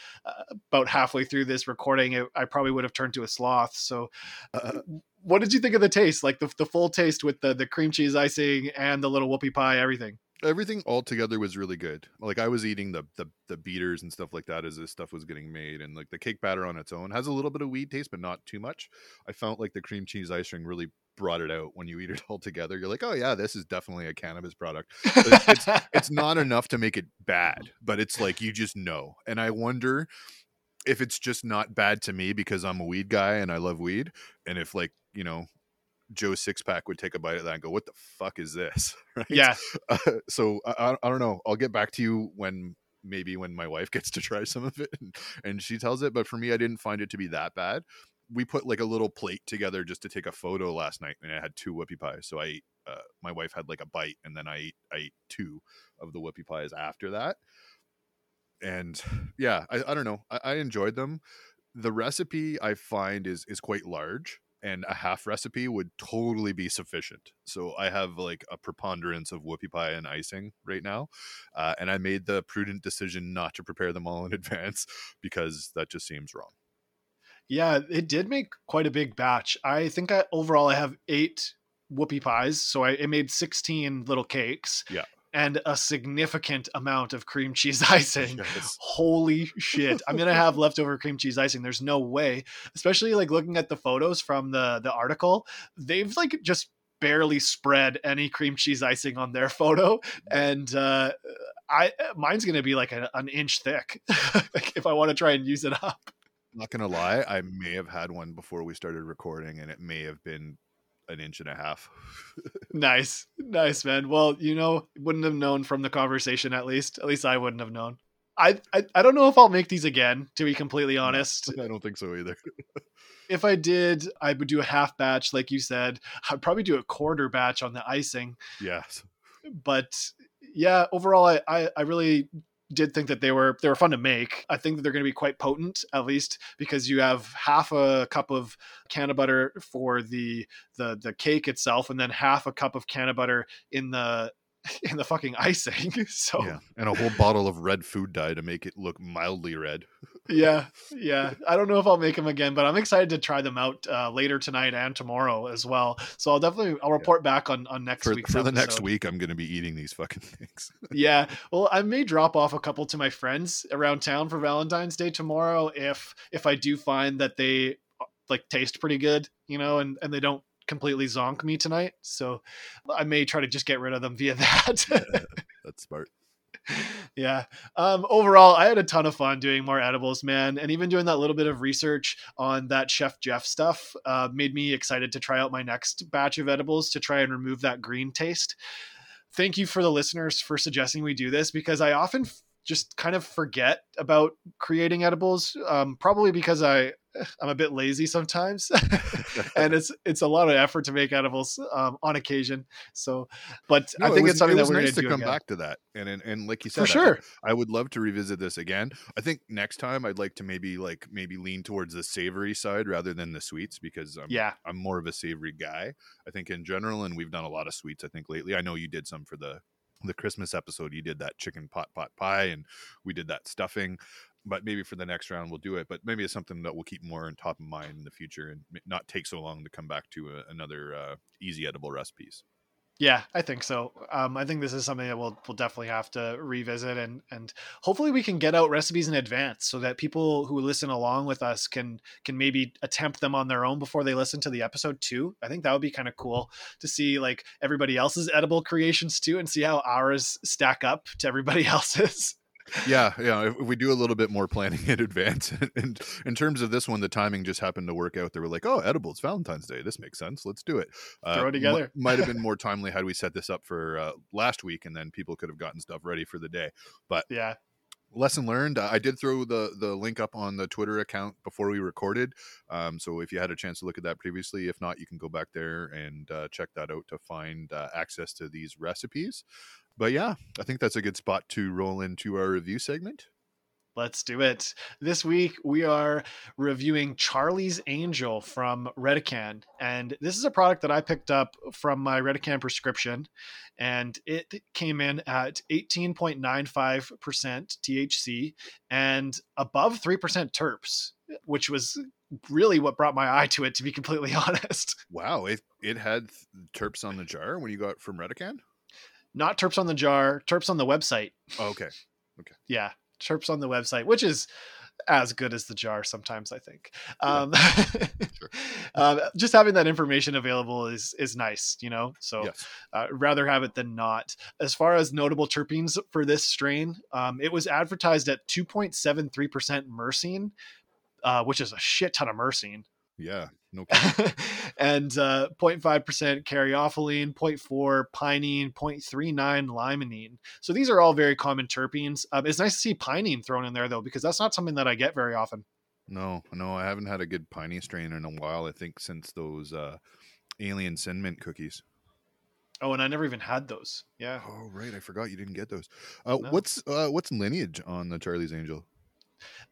about halfway through this recording, it, I probably would have turned to a sloth. So, uh, what did you think of the taste? Like the, the full taste with the, the cream cheese icing and the little whoopie pie, everything? Everything all together was really good. Like I was eating the, the the beaters and stuff like that as this stuff was getting made, and like the cake batter on its own has a little bit of weed taste, but not too much. I felt like the cream cheese icing really brought it out when you eat it all together. You're like, oh yeah, this is definitely a cannabis product. It's, it's, it's not enough to make it bad, but it's like you just know. And I wonder if it's just not bad to me because I'm a weed guy and I love weed, and if like you know Joe Sixpack would take a bite of that and go, "What the fuck is this?" Right? Yeah. Uh, so I, I don't know. I'll get back to you when maybe when my wife gets to try some of it and, and she tells it. But for me, I didn't find it to be that bad. We put like a little plate together just to take a photo last night, and I had two whoopie pies. So I ate, uh, my wife had like a bite, and then I ate I ate two of the whoopie pies after that. And yeah, I, I don't know. I, I enjoyed them. The recipe I find is is quite large and a half recipe would totally be sufficient. So I have like a preponderance of whoopie pie and icing right now, uh, and I made the prudent decision not to prepare them all in advance because that just seems wrong. Yeah, it did make quite a big batch. I think I overall I have eight whoopie pies, so I it made sixteen little cakes. Yeah and a significant amount of cream cheese icing. Yes. Holy shit. I'm going to have leftover cream cheese icing. There's no way. Especially like looking at the photos from the the article, they've like just barely spread any cream cheese icing on their photo and uh I mine's going to be like a, an inch thick like if I want to try and use it up. Not gonna lie, I may have had one before we started recording, and it may have been an inch and a half. nice, nice, man. Well, you know, wouldn't have known from the conversation at least. At least I wouldn't have known. I, I, I don't know if I'll make these again. To be completely honest, I don't think so either. if I did, I would do a half batch, like you said. I'd probably do a quarter batch on the icing. Yes. But yeah, overall, I, I, I really did think that they were they were fun to make. I think that they're going to be quite potent, at least because you have half a cup of canna butter for the the the cake itself, and then half a cup of canna butter in the in the fucking icing. So yeah, and a whole bottle of red food dye to make it look mildly red. yeah, yeah. I don't know if I'll make them again, but I'm excited to try them out uh, later tonight and tomorrow as well. So I'll definitely I'll report yeah. back on on next week. For the next week, I'm going to be eating these fucking things. yeah. Well, I may drop off a couple to my friends around town for Valentine's Day tomorrow if if I do find that they uh, like taste pretty good, you know, and and they don't completely zonk me tonight. So I may try to just get rid of them via that. yeah, that's smart. Yeah. Um, overall, I had a ton of fun doing more edibles, man. And even doing that little bit of research on that Chef Jeff stuff uh, made me excited to try out my next batch of edibles to try and remove that green taste. Thank you for the listeners for suggesting we do this because I often just kind of forget about creating edibles um, probably because i i'm a bit lazy sometimes. And it's it's a lot of effort to make edibles um, on occasion. So but no, i think it was, it's something it that we're nice to come again. back to that. And, and and like you said for sure. I, I, would love to revisit this again. I think next time i'd like to maybe like maybe lean towards the savory side rather than the sweets because i'm yeah. I'm more of a savory guy i think in general and we've done a lot of sweets i think lately. I know you did some for the the Christmas episode, you did that chicken pot pot pie, and we did that stuffing. But maybe for the next round, we'll do it. But maybe it's something that we'll keep more on top of mind in the future, and not take so long to come back to a, another uh, easy edible recipes. Yeah, I think so. Um, I think this is something that we'll we'll definitely have to revisit and and hopefully we can get out recipes in advance so that people who listen along with us can can maybe attempt them on their own before they listen to the episode too. I think that would be kind of cool to see like everybody else's edible creations too and see how ours stack up to everybody else's yeah, yeah. If we do a little bit more planning in advance, and in terms of this one, the timing just happened to work out. They were like, "Oh, edibles, Valentine's Day. This makes sense. Let's do it." Uh, Throw it together. M- might have been more timely had we set this up for uh, last week, and then people could have gotten stuff ready for the day. But yeah, lesson learned i did throw the the link up on the twitter account before we recorded um, so if you had a chance to look at that previously if not you can go back there and uh, check that out to find uh, access to these recipes but yeah, I think that's a good spot to roll into our review segment. Let's do it. This week we are reviewing Charlee's Angel from Redecan. And this is a product that I picked up from my Redecan prescription. And it came in at 18.95% THC and above 3% terps, which was really what brought my eye to it, to be completely honest. Wow. It, it had terps on the jar when you got from Redecan? Not terps on the jar, terps on the website. Oh, okay. Okay. Yeah, terps on the website, which is as good as the jar sometimes i think um, sure. uh, just having that information available is is nice you know so yes. uh, rather have it than not as far as notable terpenes for this strain um, it was advertised at 2.73% myrcene uh, which is a shit ton of myrcene Yeah, no and uh, 0.5% caryophyllene, 0.4 pinene, 0.39 limonene. So these are all very common terpenes. Um, it's nice to see pinene thrown in there though, because that's not something that I get very often. No, no, I haven't had a good piney strain in a while. I think since those uh, alien sin mint cookies. Oh, and I never even had those. Yeah. Oh, right. I forgot you didn't get those. Uh, No. What's uh, what's lineage on the Charlee's Angel?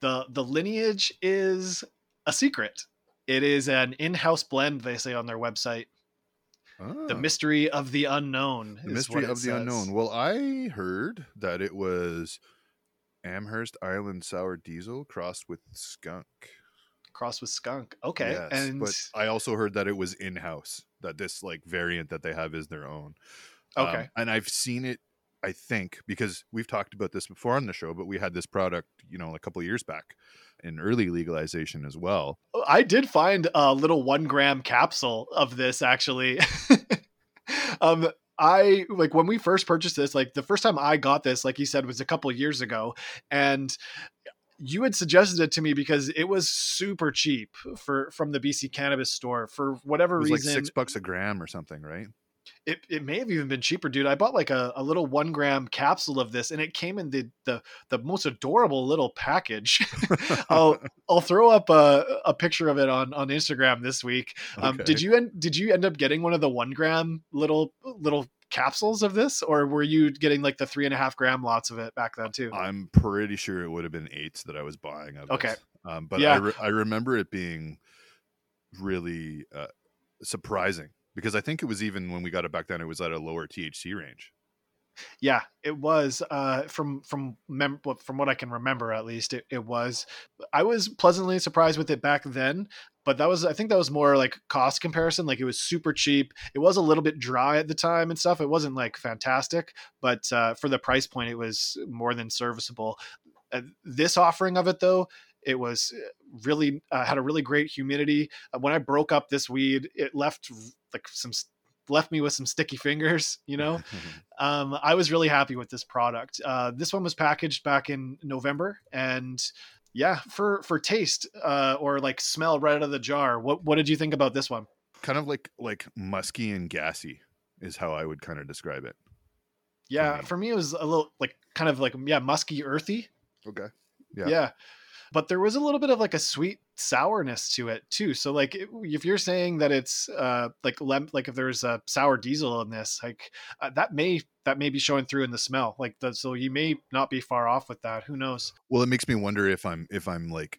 The the lineage is a secret. It is an in-house blend, they say on their website. The Ah, mystery of the unknown. the mystery of the unknown. Well, I heard that it was Amherst Island sour diesel crossed with skunk. Crossed with skunk. Okay. Yes, and but I also heard that it was in house. That this like variant that they have is their own. Um, okay. and I've seen it. I think because we've talked about this before on the show, but we had this product, you know, a couple of years back in early legalization as well. I did find a little one gram capsule of this actually. um, I like when we first purchased this, like the first time I got this, like you said, was a couple years ago, and you had suggested it to me because it was super cheap for from the BC cannabis store for whatever It was reason. like six bucks a gram or something, right? It, it may have even been cheaper, dude. I bought like a, a little one gram capsule of this, and it came in the the the most adorable little package. I'll I'll throw up a, a picture of it on on Instagram this week. Um, Okay. Did you end Did you end up getting one of the one gram little little capsules of this, or were you getting like the three and a half gram lots of it back then too? I'm pretty sure it would have been eights that I was buying of. Okay. um, but Yeah. I, re- I remember it being really uh, surprising because I think it was even when we got it back then, it was at a lower THC range. Yeah, it was. Uh, from from mem- from what I can remember, at least it, it was. I was pleasantly surprised with it back then, but that was I think that was more like cost comparison. Like it was super cheap. It was a little bit dry at the time and stuff. It wasn't like fantastic, but uh, for the price point, it was more than serviceable. Uh, this offering of it though. It was really uh, had a really great humidity. Uh, when I broke up this weed, it left like some left me with some sticky fingers, you know um, I was really happy with this product. Uh, this one was packaged back in November, and yeah, for for taste uh, or like smell right out of the jar. What what did you think about this one? kind of like like musky and gassy is how I would kind of describe it. Yeah, me. for me it was a little like kind of like yeah musky, earthy. Okay. Yeah. Yeah. But there was a little bit of like a sweet sourness to it too. So like if you're saying that it's uh like lem- like if there's a sour diesel in this, like uh, that may that may be showing through in the smell. Like the, so you may not be far off with that. Who knows? Well, it makes me wonder if I'm if I'm like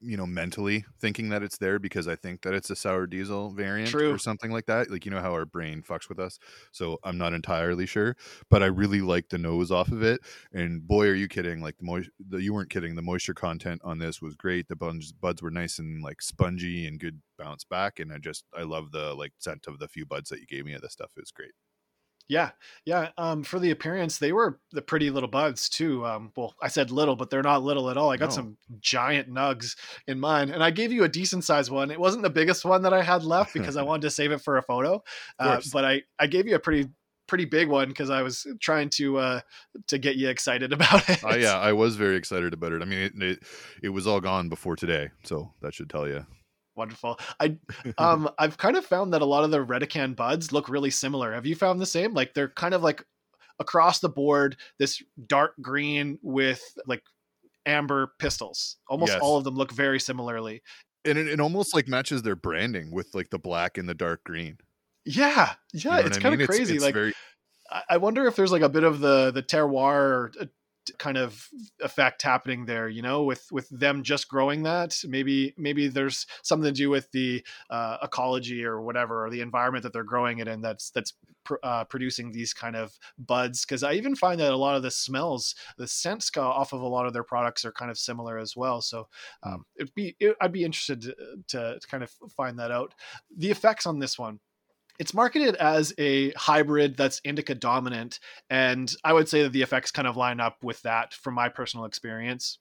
you know mentally thinking that it's there because I think that it's a sour diesel variant True. or something like that. Like you know how our brain fucks with us. So I'm not entirely sure, but I really like the nose off of it. And boy, are you kidding! Like the moisture, the, you weren't kidding. The moisture content on this was great. The buds buds were nice and like spongy and good bounce back. And I just I love the like scent of the few buds that you gave me of this stuff. It was great. Yeah, yeah. Um, for the appearance, they were the pretty little buds too. Um, well, I said little, but they're not little at all. I got No. some giant nugs in mine, and I gave you a decent sized one. It wasn't the biggest one that I had left because I wanted to save it for a photo. Uh, but I I gave you a pretty pretty big one because I was trying to uh to get you excited about it. Uh, yeah, I was very excited about it. I mean, it, it it was all gone before today, so that should tell you. Wonderful. I um I've kind of found that a lot of the Redecan buds look really similar. Have you found the same? Like they're kind of like across the board, this dark green with like amber pistils. Almost Yes. all of them look very similarly. and it, it almost like matches their branding with like the black and the dark green. Yeah, You yeah, know what it's kind mean? of crazy. it's like very, I- I wonder if there's like a bit of the the terroir uh, kind of effect happening there you know with with them just growing that. Maybe maybe there's something to do with the uh, ecology or whatever or the environment that they're growing it in that's that's pr- uh, producing these kind of buds. Because i even find that a lot of the smells the scents off of a lot of their products are kind of similar as well. So um, it'd be it, i'd be interested to, to kind of find that out. The effects on this one it's marketed as a hybrid that's indica dominant and i would say that the effects kind of line up with that from my personal experience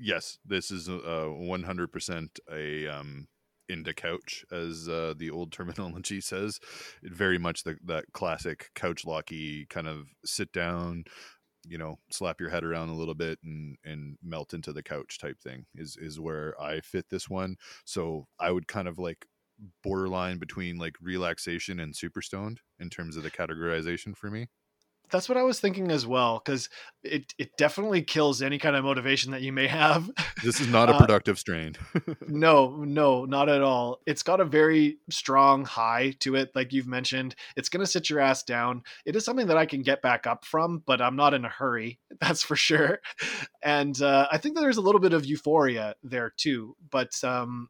yes, this is uh one hundred percent a um into couch as uh, the old terminology says. It very much the, that classic couch locky kind of sit down, you know slap your head around a little bit and and melt into the couch type thing is is where i fit this one so i would kind of like borderline between like relaxation and super stoned in terms of the categorization for me that's what I was thinking as well, because it it definitely kills any kind of motivation that you may have. This is not a uh, productive uh, strain. no, no, not at all. It's got a very strong high to it, like you've mentioned. It's gonna sit your ass down. It is something that I can get back up from, but I'm not in a hurry. That's for sure. And uh, I think that there's a little bit of euphoria there too. But um,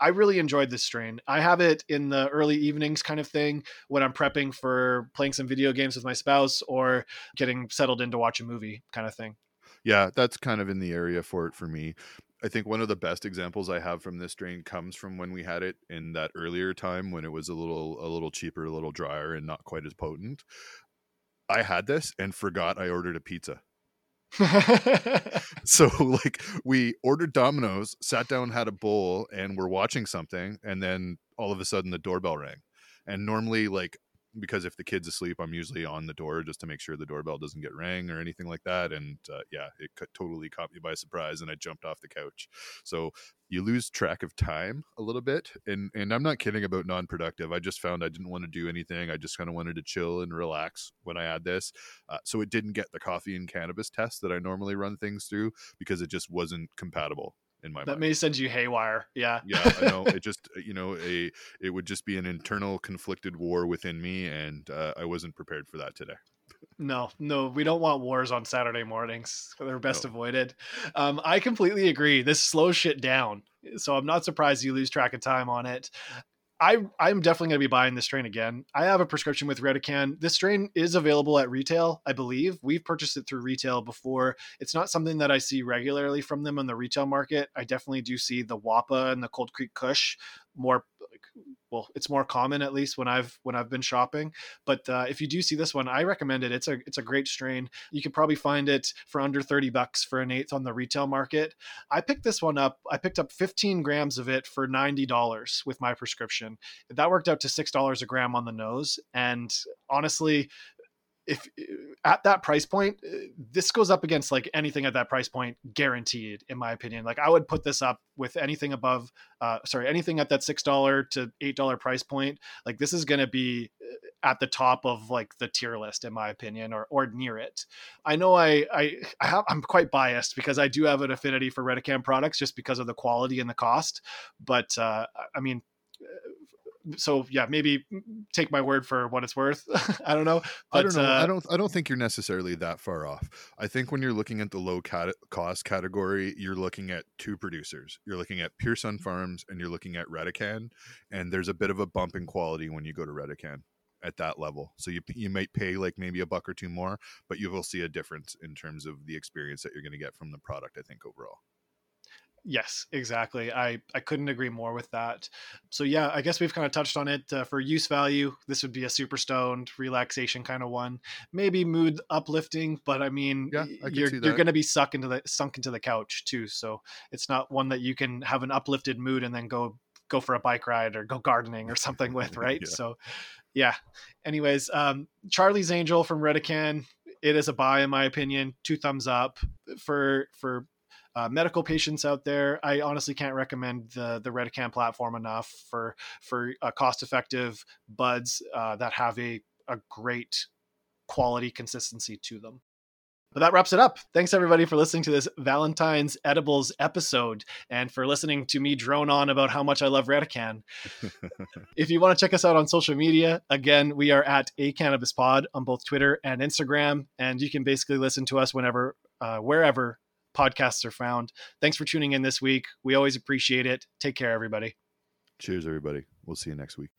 I really enjoyed this strain. I have it in the early evenings kind of thing when I'm prepping for playing some video games with my spouse or getting settled in to watch a movie kind of thing. Yeah, that's kind of in the area for it for me. I think one of the best examples I have from this strain comes from when we had it in that earlier time when it was a little a little cheaper, a little drier and not quite as potent. I had this and forgot I ordered a pizza. so like we ordered Domino's, sat down, had a bowl, and we're watching something, and then all of a sudden the doorbell rang. And normally, like because if the kid's asleep, I'm usually on the door just to make sure the doorbell doesn't get rang or anything like that. And uh, yeah, it totally caught me by surprise, and I jumped off the couch. So you lose track of time a little bit, and and I'm not kidding about non-productive. I just found I didn't want to do anything. I just kind of wanted to chill and relax when I had this. Uh, so it didn't get the coffee and cannabis test that I normally run things through because it just wasn't compatible in my that mind. may send you haywire yeah yeah i know it just uh, you know a it would just be an internal conflicted war within me and uh, i wasn't prepared for that today no no we don't want wars on saturday mornings they're best no. avoided um, i completely agree this slows shit down so i'm not surprised you lose track of time on it I I'm definitely going to be buying this strain again. I have a prescription with Redecan. This strain is available at retail, I believe. We've purchased it through retail before. It's not something that I see regularly from them on the retail market. I definitely do see the Wappa and the Cold Creek Kush more well it's more common at least when i've when i've been shopping. But uh, if you do see this one i recommend it. It's a it's a great strain. You can probably find it for under 30 bucks for an eighth on the retail market. I picked this one up i picked up 15 grams of it for $90 with my prescription. That worked out to $6 a gram on the nose. And honestly if at that price point uh, this goes up against like anything at that price point guaranteed in my opinion. Like i would put this up with anything above uh sorry anything at that six dollar to eight dollar price point like this is going to be uh, at the top of like the tier list in my opinion or or near it. I know i i, I have, i'm quite biased because i do have an affinity for redecan products just because of the quality and the cost but uh i mean so yeah, maybe take my word for what it's worth. I don't know. But, I don't know. Uh, I don't. I don't think you're necessarily that far off. I think when you're looking at the low cat- cost category, you're looking at two producers. You're looking at Pure Sunfarms and you're looking at Redecan, and there's a bit of a bump in quality when you go to Redecan at that level. So you you might pay like maybe a buck or two more, but you will see a difference in terms of the experience that you're going to get from the product. I think overall. Yes, exactly. I, I couldn't agree more with that. So, yeah, I guess we've kind of touched on it. Uh, for use value, this would be a super stoned relaxation kind of one. Maybe mood uplifting, but I mean, yeah, I you're, you're going to be sucked into the, sunk into the couch too. So, it's not one that you can have an uplifted mood and then go go for a bike ride or go gardening or something with, right? yeah. So, yeah. Anyways, um, Charlee's Angel from Redecan, it is a buy in my opinion. Two thumbs up for for uh, medical patients out there, I honestly can't recommend the the Redecan platform enough for for uh, cost effective buds uh, that have a a great quality consistency to them. But that wraps it up. Thanks everybody for listening to this Valentine's Edibles episode and for listening to me drone on about how much I love Redecan. if you want to check us out on social media, again, we are at a cannabis pod on both Twitter and Instagram, and you can basically listen to us whenever, uh, wherever podcasts are found. Thanks for tuning in this week. We always appreciate it. Take care, everybody. Cheers, everybody. We'll see you next week.